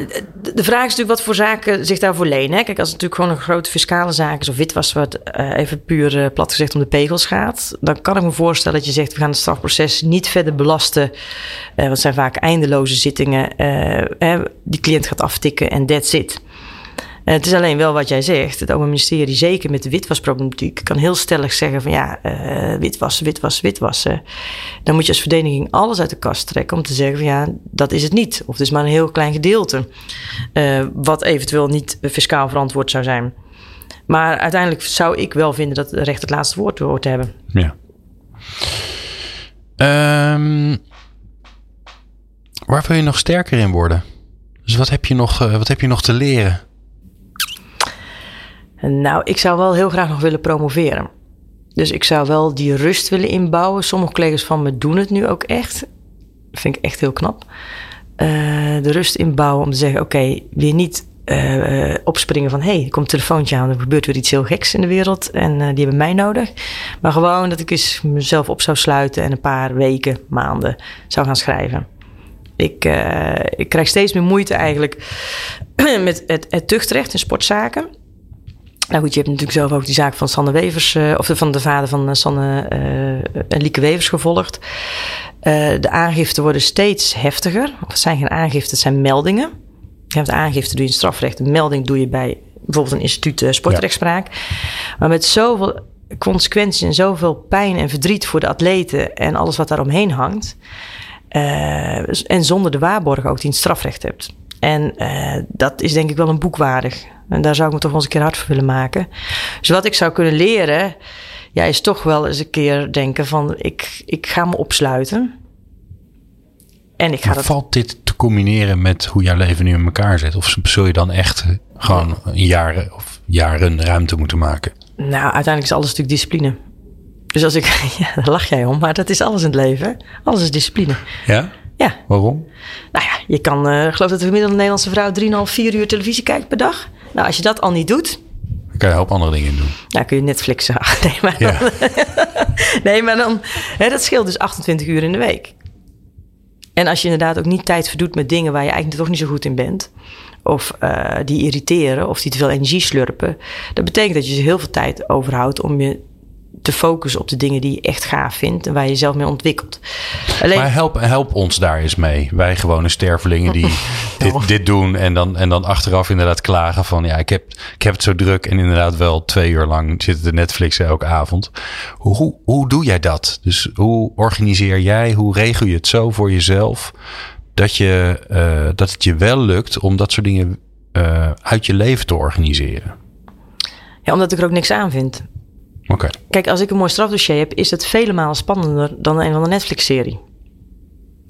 de, vraag is natuurlijk wat voor zaken zich daarvoor lenen. Hè? Kijk, als het natuurlijk gewoon een grote fiscale zaak is of witwas, wat eh, even puur eh, plat gezegd om de pegels gaat, dan kan ik me voorstellen dat je zegt we gaan het strafproces niet verder belasten. eh want het zijn vaak eindeloze zittingen. die cliënt gaat aftikken en that's it. Het is alleen wel wat jij zegt. Het Openbaar Ministerie, zeker met de witwasproblematiek, kan heel stellig zeggen van ja, eh witwassen, witwassen, witwassen. Dan moet je als verdediging alles uit de kast trekken om te zeggen van ja, dat is het niet. Of het is maar een heel klein gedeelte. eh, wat eventueel niet fiscaal verantwoord zou zijn. Maar uiteindelijk zou ik wel vinden dat de recht het laatste woord hoort te hebben. Ja. Ehm, waar wil je nog sterker in worden? Dus wat heb je nog, eh, wat heb je nog te leren? Nou, ik zou wel heel graag nog willen promoveren. Dus ik zou wel die rust willen inbouwen. Sommige collega's van me doen het nu ook echt. Dat vind ik echt heel knap. Eh, de rust inbouwen om te zeggen: oké, weer niet eh, opspringen van: hé, hey, er komt een telefoontje aan, er gebeurt weer iets heel geks in de wereld en eh, die hebben mij nodig. Maar gewoon dat ik eens mezelf op zou sluiten en een paar weken, maanden zou gaan schrijven. Ik, ik krijg steeds meer moeite eigenlijk *clears throat* met het, het tuchtrecht in sportzaken. Nou goed, je hebt natuurlijk zelf ook die zaak van Sanne Wevers, uh, of van de vader van uh, Sanne uh, en Lieke Wevers gevolgd. de aangiften worden steeds heftiger. Of het zijn geen aangiften, het zijn meldingen. Je hebt aangifte doe je in strafrecht, een melding doe je bij bijvoorbeeld een instituut sportrechtspraak. Ja. Maar met zoveel consequenties en zoveel pijn en verdriet voor de atleten en alles wat daaromheen hangt. en zonder de waarborgen ook die in strafrecht hebt. En dat is denk ik wel een boek waardig. En daar zou ik me toch wel eens een keer hard voor willen maken. Dus wat ik zou kunnen leren, ja, is toch wel eens een keer denken van ik, ik ga me opsluiten. En ik ga dat... Valt dit te combineren met hoe jouw leven nu in elkaar zit? Of zul je dan echt gewoon jaren of jaren ruimte moeten maken? Nou, uiteindelijk is alles natuurlijk discipline. Dus als ik, *laughs* ja, daar lach jij om, maar dat is alles in het leven. Alles is discipline. Ja? Ja. Waarom? Nou ja, je kan, uh, geloof dat de gemiddelde Nederlandse vrouw 3,5, 4 uur televisie kijkt per dag. Nou, als je dat al niet doet. Dan kan je een hoop andere dingen doen. Nou, kun je Netflixen. *laughs* Nee, maar dan, ja. *laughs* nee, maar dan, hè, dat scheelt dus 28 uur in de week. En als je inderdaad ook niet tijd verdoet met dingen waar je eigenlijk toch niet zo goed in bent. Of uh, die irriteren of die te veel energie slurpen. Dat betekent dat je ze heel veel tijd overhoudt om je te focussen op de dingen die je echt gaaf vindt en waar je jezelf mee ontwikkelt. Alleen... Maar help, help ons daar eens mee. Wij gewone stervelingen die *laughs* dit, dit doen en dan, en dan achteraf inderdaad klagen van ja, ik heb, ik heb het zo druk en inderdaad wel twee uur lang zitten de Netflix elke avond. Hoe, hoe, hoe doe jij dat? Dus hoe organiseer jij, hoe regel je het zo voor jezelf dat, je, uh, dat het je wel lukt om dat soort dingen uh, uit je leven te organiseren? Ja, omdat ik er ook niks aan vind. Okay. Kijk, als ik een mooi strafdossier heb, is het vele malen spannender dan een van de Netflix-serie.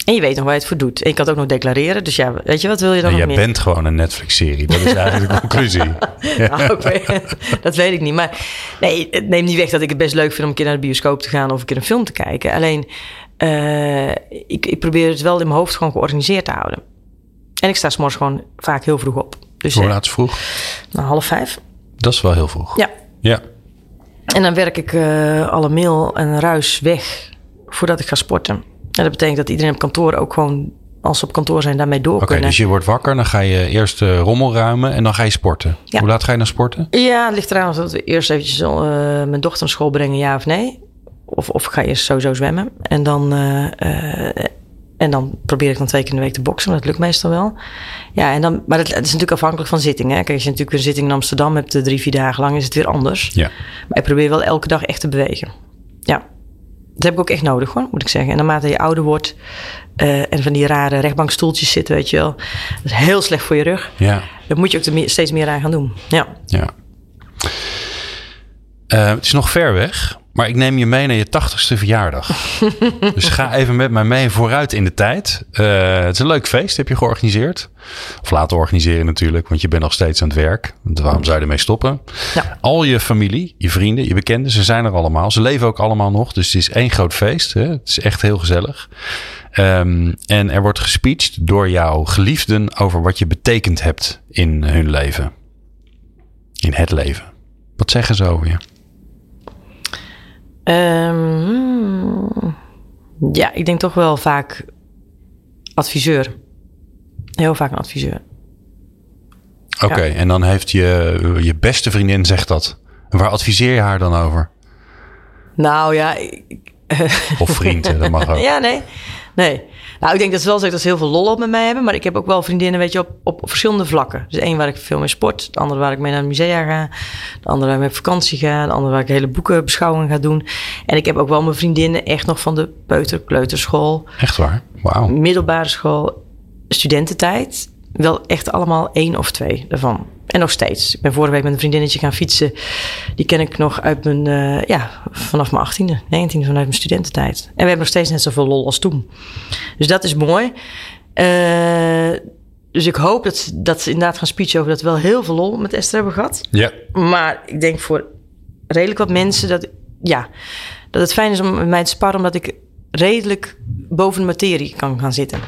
En je weet nog waar je het voor doet. En je kan het ook nog declareren. Dus ja, weet je, wat wil je dan nog jij meer? bent gewoon een Netflix-serie. Dat is eigenlijk de *laughs* conclusie. nou, okay. *laughs* dat weet ik niet. Maar nee, het neemt niet weg dat ik het best leuk vind om een keer naar de bioscoop te gaan of een keer een film te kijken. Alleen, uh, ik, ik probeer het wel in mijn hoofd gewoon georganiseerd te houden. En ik sta s'morgens gewoon vaak heel vroeg op. Dus, Hoe laat is vroeg? Nou, half vijf. Dat is wel heel vroeg. Ja. Ja. En dan werk ik uh, alle mail en ruis weg voordat ik ga sporten. En dat betekent dat iedereen op kantoor ook gewoon, als ze op kantoor zijn, daarmee door Oké, dus je wordt wakker, dan ga je eerst de rommel ruimen en dan ga je sporten. Ja. Hoe laat ga je naar sporten? Ja, het ligt eraan of dat we eerst eventjes uh, mijn dochter naar school brengen, ja of nee. Of, of ga eerst sowieso zwemmen. En dan, uh, en dan probeer ik dan twee keer in de week te boksen. Dat lukt meestal wel. Ja, en dan, maar het, is natuurlijk afhankelijk van zittingen. Kijk, als je natuurlijk een zitting in Amsterdam hebt, drie, vier dagen lang, is het weer anders. Ja. Maar ik probeer wel elke dag echt te bewegen. Ja. Dat heb ik ook echt nodig hoor, moet ik zeggen. En naarmate je ouder wordt uh, en van die rare rechtbankstoeltjes zitten, weet je wel. Dat is heel slecht voor je rug. Ja. Dan moet je ook meer, steeds meer aan gaan doen. Ja. Ja. Uh, het is nog ver weg, maar ik neem je mee naar je tachtigste verjaardag. *laughs* dus ga even met mij mee vooruit in de tijd. Uh, het is een leuk feest, heb je georganiseerd. Of laten organiseren natuurlijk, want je bent nog steeds aan het werk. Waarom zou je ermee stoppen? Ja. Al je familie, je vrienden, je bekenden, ze zijn er allemaal. Ze leven ook allemaal nog, dus het is één groot feest. Hè? Het is echt heel gezellig. Um, en er wordt gespeecht door jouw geliefden over wat je betekend hebt in hun leven. In het leven. Wat zeggen ze over je? Um, ja, ik denk toch wel vaak adviseur. Heel vaak een adviseur. Oké, en dan heeft je, je beste vriendin zegt dat. En waar adviseer je haar dan over? Nou ja, ik- Of vriend, dat mag *laughs* ook. ja, nee. Nee. Nou, ik denk dat ze wel zeggen dat ze heel veel lol op met mij hebben. Maar ik heb ook wel vriendinnen, weet je, op, op, op verschillende vlakken. Dus één waar ik veel mee sport. De andere waar ik mee naar het musea ga. De andere waar ik mee op vakantie ga. De andere waar ik hele boekenbeschouwingen ga doen. En ik heb ook wel mijn vriendinnen echt nog van de peuter, kleuterschool, Echt waar? Wauw. middelbare school, studententijd. Wel echt allemaal één of twee daarvan. En nog steeds. Ik ben vorige week met een vriendinnetje gaan fietsen. Die ken ik nog uit mijn, eh, ja, vanaf mijn 18e, 19e, vanuit mijn studententijd. En we hebben nog steeds net zoveel lol als toen. Dus dat is mooi. Eh, dus ik hoop dat, ze- dat ze inderdaad gaan speechen over dat we wel heel veel lol met Esther hebben gehad. Ja. Maar ik denk voor redelijk wat mensen dat, ja, dat het fijn is om met mij te sparren, omdat ik redelijk boven de materie kan gaan zitten.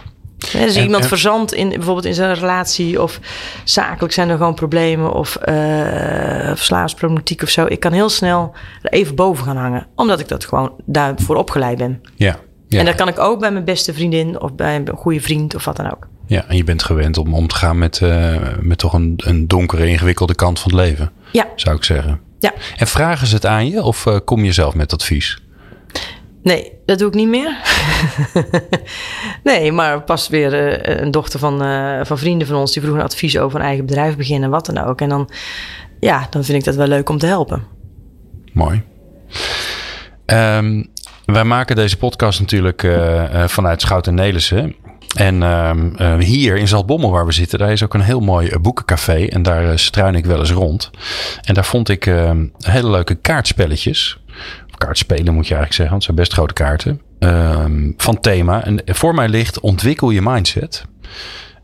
Hè, dus En- iemand en- verzandt in, bijvoorbeeld in zijn relatie of zakelijk zijn er gewoon problemen of eh verslavingsproblematiek of zo. Ik kan heel snel er even boven gaan hangen, omdat ik dat gewoon daarvoor opgeleid ben. Ja. Ja. En dat kan ik ook bij mijn beste vriendin of bij een goede vriend of wat dan ook. ja, en je bent gewend om om te gaan met, eh, met toch een, een donkere, ingewikkelde kant van het leven, Ja, zou ik zeggen. ja. En vragen ze het aan je of eh, kom je zelf met advies? Nee, dat doe ik niet meer. *laughs* nee, maar pas weer eh, een dochter van, eh, van vrienden van ons... die vroeg een advies over een eigen bedrijf beginnen, wat dan ook. En dan, ja, dan vind ik dat wel leuk om te helpen. Mooi. Ehm, wij maken deze podcast natuurlijk eh, vanuit Schout en Nelissen. En ehm, eh, hier in Zaltbommel waar we zitten, daar is ook een heel mooi boekencafé. En daar struin ik wel eens rond. En daar vond ik ehm, hele leuke kaartspelletjes. Kaartspelen moet je eigenlijk zeggen, want het zijn best grote kaarten. ehm, van thema. En voor mij ligt ontwikkel je mindset.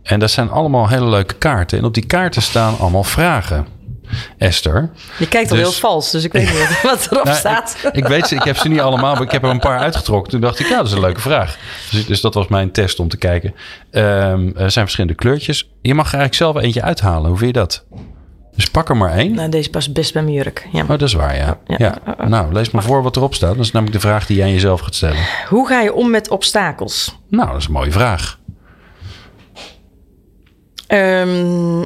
En dat zijn allemaal hele leuke kaarten. En op die kaarten staan allemaal vragen. Esther. Je kijkt al Dus- heel vals, dus ik weet niet *laughs* wat erop Nou, staat. Ik, ik weet ze, ik heb ze niet allemaal, maar ik heb er een paar uitgetrokken. Toen dacht ik, ja, dat is een leuke vraag. Dus, dus dat was mijn test om te kijken. Ehm, er zijn verschillende kleurtjes. Je mag er eigenlijk zelf eentje uithalen. Hoe vind je dat? Dus pak er maar één. nou, deze past best bij mijn jurk. Ja. Oh, dat is waar, ja. Ja. ja. Nou, lees maar voor wat erop staat. Dat is namelijk de vraag die jij jezelf gaat stellen. Hoe ga je om met obstakels? Nou, dat is een mooie vraag. Ehm,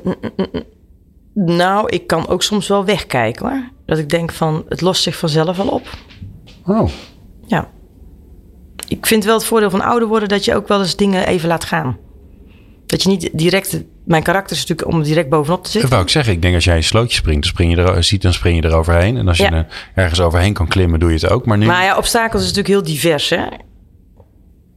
nou, ik kan ook soms wel wegkijken hoor. Dat ik denk van, het lost zich vanzelf wel op. Oh, Ja. Ik vind wel het voordeel van ouder worden dat je ook wel eens dingen even laat gaan. Dat je niet direct. Mijn karakter is natuurlijk om direct bovenop te dat zitten. wou ik zeggen. Ik denk als jij een slootje springt, dan spring je er, ziet, dan spring je er overheen. En als je er ergens overheen kan klimmen, doe je het ook. Maar nu... Maar ja, obstakels is natuurlijk heel divers. Hè?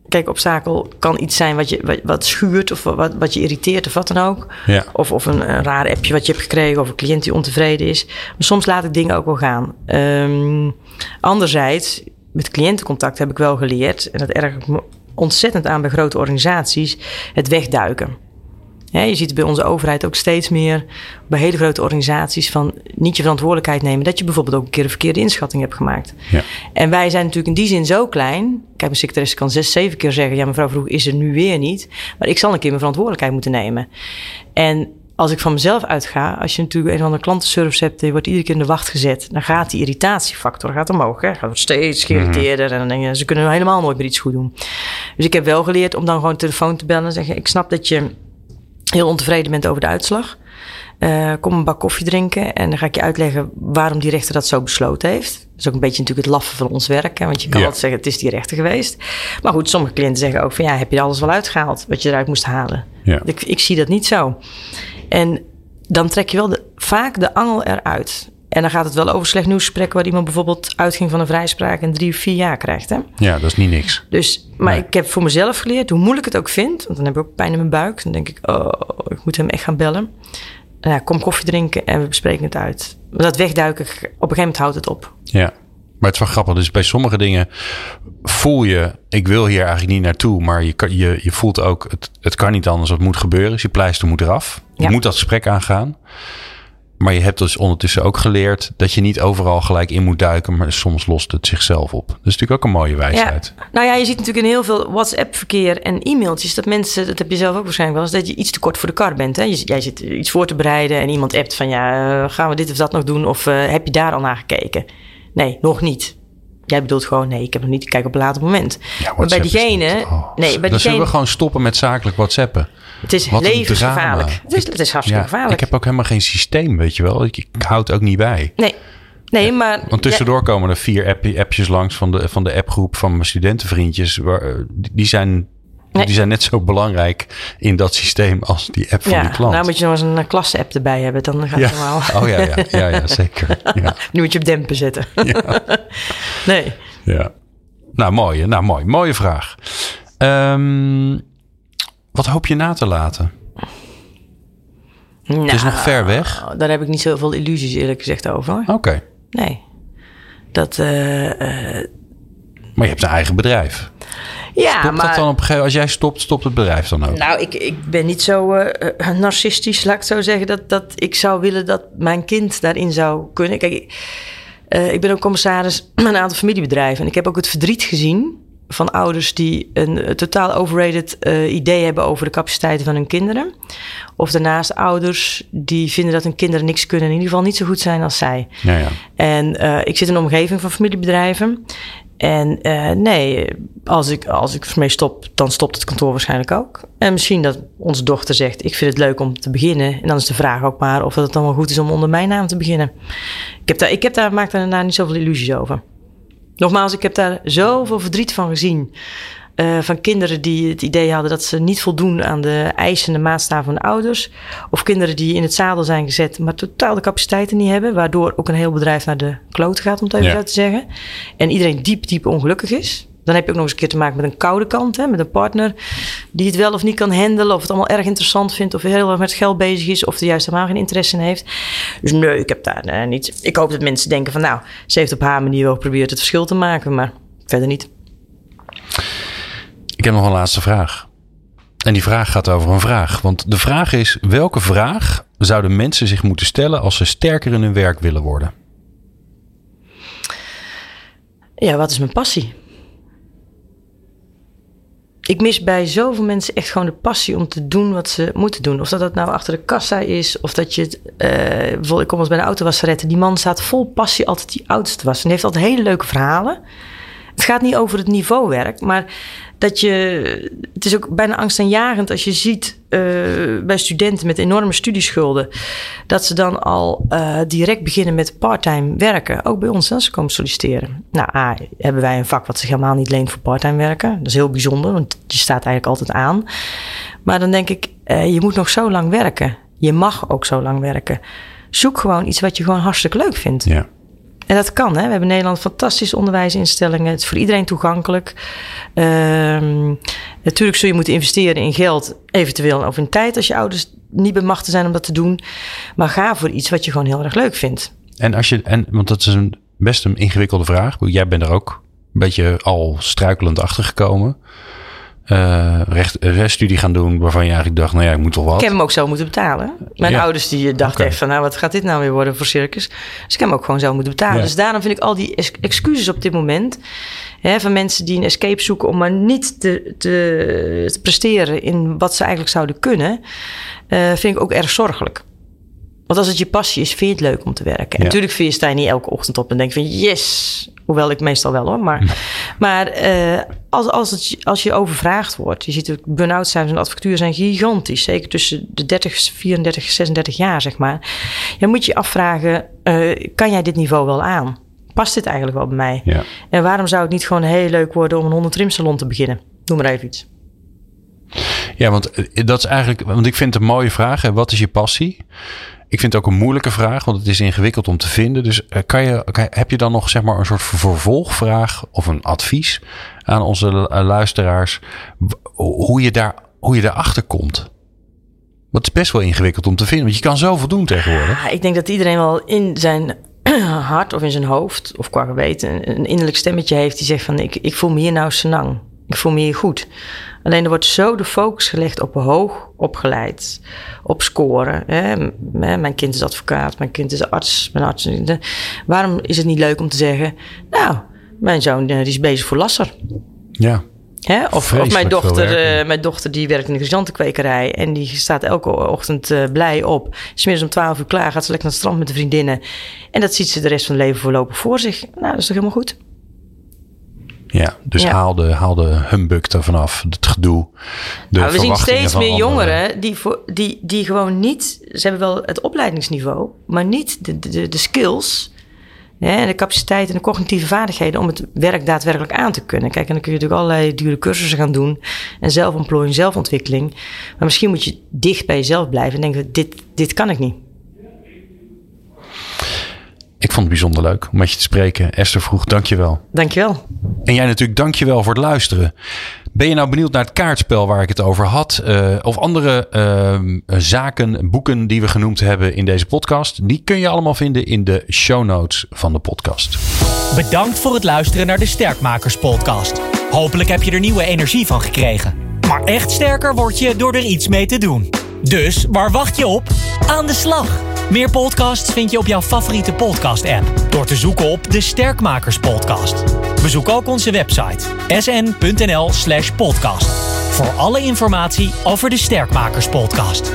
Kijk, obstakel kan iets zijn wat je wat, wat schuurt of wat, wat je irriteert of wat dan ook. Ja. Of, of een, een raar appje wat je hebt gekregen of een cliënt die ontevreden is. Maar soms laat ik dingen ook wel gaan. Ehm, anderzijds, met cliëntencontact heb ik wel geleerd, en dat erg ontzettend aan bij grote organisaties, het wegduiken. Ja, je ziet bij onze overheid ook steeds meer bij hele grote organisaties van niet je verantwoordelijkheid nemen. Dat je bijvoorbeeld ook een keer een verkeerde inschatting hebt gemaakt. Ja. En wij zijn natuurlijk in die zin zo klein. Kijk, mijn secretaresse kan zes, zeven keer zeggen: Ja, mevrouw Vroeg is er nu weer niet. Maar ik zal een keer mijn verantwoordelijkheid moeten nemen. En als ik van mezelf uitga, als je natuurlijk een of andere klantenservice hebt, je wordt iedere keer in de wacht gezet, dan gaat die irritatiefactor gaat omhoog. Hè? Gaat steeds geïrriteerder en dan denk je, ze kunnen helemaal nooit meer iets goed doen. Dus ik heb wel geleerd om dan gewoon de telefoon te bellen en zeggen: Ik snap dat je heel ontevreden bent over de uitslag. Eh, kom een bak koffie drinken en dan ga ik je uitleggen waarom die rechter dat zo besloten heeft. Dat is ook een beetje natuurlijk het laffen van ons werk. Hè? Want je kan Ja. altijd zeggen, het is die rechter geweest. Maar goed, sommige cliënten zeggen ook van ja, heb je alles wel uitgehaald wat je eruit moest halen? Ja. Ik, ik zie dat niet zo. En dan trek je wel de, vaak de angel eruit. En dan gaat het wel over slecht nieuwsgesprekken waar iemand bijvoorbeeld uitging van een vrijspraak en drie of vier jaar krijgt. Hè? ja, dat is niet niks. Dus, maar Nee. ik heb voor mezelf geleerd, hoe moeilijk het ook vind, want dan heb ik ook pijn in mijn buik. Dan denk ik, oh, ik moet hem echt gaan bellen. Nou kom koffie drinken en we bespreken het uit. Maar dat wegduiken, op een gegeven moment houdt het op. Ja, maar het is wel grappig. Dus bij sommige dingen voel je, ik wil hier eigenlijk niet naartoe, maar je, je, je voelt ook, het, het kan niet anders, het moet gebeuren. Dus je pleister moet eraf. Je Ja. moet dat gesprek aangaan. Maar je hebt dus ondertussen ook geleerd dat je niet overal gelijk in moet duiken, maar soms lost het zichzelf op. Dat is natuurlijk ook een mooie wijsheid. Ja. Nou ja, je ziet natuurlijk in heel veel WhatsApp-verkeer en e-mailtjes dat mensen, dat heb je zelf ook waarschijnlijk wel eens, dat je iets te kort voor de kar bent. Hè? Je, jij zit iets voor te bereiden en iemand appt van ja, eh, gaan we dit of dat nog doen? Of eh, heb je daar al naar gekeken? Nee, nog niet. Jij bedoelt gewoon, nee, ik heb nog niet, kijk op een later moment. Ja, maar bij diegene, niet- oh. nee, bij Dan zullen diegene, we gewoon stoppen met zakelijk WhatsAppen. Het is Wat levensgevaarlijk. Het is, het is hartstikke Ja, gevaarlijk. ik heb ook helemaal geen systeem, weet je wel. Ik, ik houd het ook niet bij. Nee, nee, maar... Want tussendoor komen er vier app, appjes langs van de, van de appgroep van mijn studentenvriendjes. Waar, eh, die, zijn, Nee. die zijn net zo belangrijk in dat systeem als die app van Ja, die klant. nou moet je nog eens een klasse-app erbij hebben. Dan gaat ja. het normaal. Oh ja, ja, ja, ja *laughs* zeker. Ja, Nu moet je op dempen zetten. *laughs* nee. ja. Nou, mooi. hè? Nou, mooi. Mooie vraag. Ehm, wat hoop je na te laten? Nou, Het is nog ver weg. Daar heb ik niet zoveel illusies eerlijk gezegd over. Oké. Nee. Dat, eh, eh, Maar je hebt een eigen bedrijf. ja, Stopt maar... dat dan op een gegeven Als jij stopt, stopt het bedrijf dan ook? Nou, ik, ik ben niet zo eh, narcistisch, laat ik zo zeggen, dat, dat ik zou willen dat mijn kind daarin zou kunnen. Kijk, ik, ik ben ook commissaris *clears throat* van een aantal familiebedrijven. En ik heb ook het verdriet gezien van ouders die een eh, totaal overrated eh, idee hebben over de capaciteiten van hun kinderen. Of daarnaast ouders die vinden dat hun kinderen niks kunnen, in ieder geval niet zo goed zijn als zij. Ja, ja. En eh, ik zit in een omgeving van familiebedrijven. En nee, als ik, als ik ermee stop, dan stopt het kantoor waarschijnlijk ook. En misschien dat onze dochter zegt, ik vind het leuk om te beginnen. En dan is de vraag ook maar of het dan wel goed is om onder mijn naam te beginnen. Ik, heb daar, ik heb daar, maak daar niet zoveel illusies over. Nogmaals, ik heb daar zoveel verdriet van gezien. Eh, van kinderen die het idee hadden dat ze niet voldoen aan de eisen en de maatstaven van de ouders. Of kinderen die in het zadel zijn gezet, maar totaal de capaciteiten niet hebben. Waardoor ook een heel bedrijf naar de kloot gaat, om het even Ja. zo te zeggen. En iedereen diep, diep ongelukkig is. Dan heb je ook nog eens een keer te maken met een koude kant. Hè, met een partner die het wel of niet kan handelen. Of het allemaal erg interessant vindt. Of heel erg met geld bezig is. Of er juist helemaal geen interesse in heeft. Dus nee, ik heb daar eh, niet. Ik hoop dat mensen denken van nou, ze heeft op haar manier wel geprobeerd het verschil te maken. Maar verder niet. Ik heb nog een laatste vraag. En die vraag gaat over een vraag. Want de vraag is: welke vraag zouden mensen zich moeten stellen als ze sterker in hun werk willen worden? Ja, wat is mijn passie? Ik mis bij zoveel mensen echt gewoon de passie om te doen wat ze moeten doen. Of dat dat nou achter de kassa is, of dat je eh, bijvoorbeeld, ik kom eens bij de autowasseretten. Die man staat vol passie altijd die auto's te wassen. En heeft altijd hele leuke verhalen. Het gaat niet over het niveauwerk, maar dat je... Het is ook bijna angstaanjagend als je ziet eh, bij studenten met enorme studieschulden... dat ze dan al eh, direct beginnen met parttime werken. Ook bij ons, als ze komen solliciteren. Nou, A, hebben wij een vak wat zich helemaal niet leent voor parttime werken. Dat is heel bijzonder, want je staat eigenlijk altijd aan. Maar dan denk ik, eh, je moet nog zo lang werken. Je mag ook zo lang werken. Zoek gewoon iets wat je gewoon hartstikke leuk vindt. Ja. En dat kan. Hè? We hebben in Nederland fantastische onderwijsinstellingen. Het is voor iedereen toegankelijk. Ehm, natuurlijk zul je moeten investeren in geld, eventueel of in tijd als je ouders niet bemachtigd zijn om dat te doen. Maar ga voor iets wat je gewoon heel erg leuk vindt. En als je, en, want dat is een, best een ingewikkelde vraag. Jij bent er ook een beetje al struikelend achter gekomen. Recht, rechtsstudie gaan doen waarvan je eigenlijk dacht, nou ja, ik moet toch wat. Ik heb hem ook zo moeten betalen. Mijn Ja. ouders die dachten echt van, nou wat gaat dit nou weer worden voor circus? Dus ik heb hem ook gewoon zo moeten betalen. Ja. Dus daarom vind ik al die ex- excuses op dit moment... Hè, van mensen die een escape zoeken om maar niet te, te, te presteren... in wat ze eigenlijk zouden kunnen, eh, vind ik ook erg zorgelijk. Want als het je passie is, vind je het leuk om te werken. En Ja. natuurlijk vind je, sta je niet elke ochtend op en denk van yes. Hoewel ik meestal wel hoor. Maar, maar eh, als, als, het, als je overvraagd wordt. Je ziet ook burn-out cijfers en advocatuur zijn gigantisch. Zeker tussen de 30, 34, 36 jaar zeg maar. Dan moet je je afvragen, eh, kan jij dit niveau wel aan? Past dit eigenlijk wel bij mij? Ja. En waarom zou het niet gewoon heel leuk worden om een 100 trimsalon te beginnen? Noem maar even iets. Ja, want eh, dat is eigenlijk, want ik vind het een mooie vraag. Hè? Wat is je passie? Ik vind het ook een moeilijke vraag, want het is ingewikkeld om te vinden. Dus eh, kan je, heb je dan nog zeg maar een soort vervolgvraag of een advies aan onze eh, luisteraars? Hoe je, daar, hoe je daarachter komt? Want het is best wel ingewikkeld om te vinden, want je kan zoveel doen tegenwoordig. Ja, ik denk dat iedereen wel in zijn *clears throat* hart of in zijn hoofd of qua geweten een innerlijk stemmetje heeft die zegt van ik, ik voel me hier nou senang. Ik voel me hier goed. Alleen er wordt zo de focus gelegd op hoog opgeleid, op scoren. Hè. Mijn kind is advocaat, mijn kind is arts, mijn arts. Waarom is het niet leuk om te zeggen, nou, mijn zoon eh, die is bezig voor lasser. Ja. Hè? Of, mijn dochter, eh, mijn dochter die werkt in de chrysantenkwekerij en die staat elke ochtend eh, blij op. Smiddags om 12 uur klaar, gaat ze lekker naar het strand met de vriendinnen. En dat ziet ze de rest van het leven voorlopig voor zich. Nou, dat is toch helemaal goed? Ja, dus Ja. haal, de, haal de humbug er vanaf, het gedoe. De Maar we zien steeds meer anderen. jongeren die, voor, die, die gewoon niet... Ze hebben wel het opleidingsniveau, maar niet de, de, de skills... Hè, en de capaciteit en de cognitieve vaardigheden om het werk daadwerkelijk aan te kunnen. Kijk, en dan kun je natuurlijk allerlei dure cursussen gaan doen. En zelfontplooiing, zelfontwikkeling. Maar misschien moet je dicht bij jezelf blijven en denken, dit, dit kan ik niet. Ik vond het bijzonder leuk om met je te spreken. Esther vroeg, dankjewel. Dankjewel. En jij natuurlijk, dankjewel voor het luisteren. Ben je nou benieuwd naar het kaartspel waar ik het over had? eh, of andere ehm, zaken, boeken die we genoemd hebben in deze podcast? Die kun je allemaal vinden in de show notes van de podcast. Bedankt voor het luisteren naar de Sterkmakers podcast. Hopelijk heb je er nieuwe energie van gekregen. Maar echt sterker word je door er iets mee te doen. Dus waar wacht je op? Aan de slag! Meer podcasts vind je op jouw favoriete podcast-app door te zoeken op de Sterkmakers podcast. Bezoek ook onze website sn.nl/podcast voor alle informatie over de Sterkmakers podcast.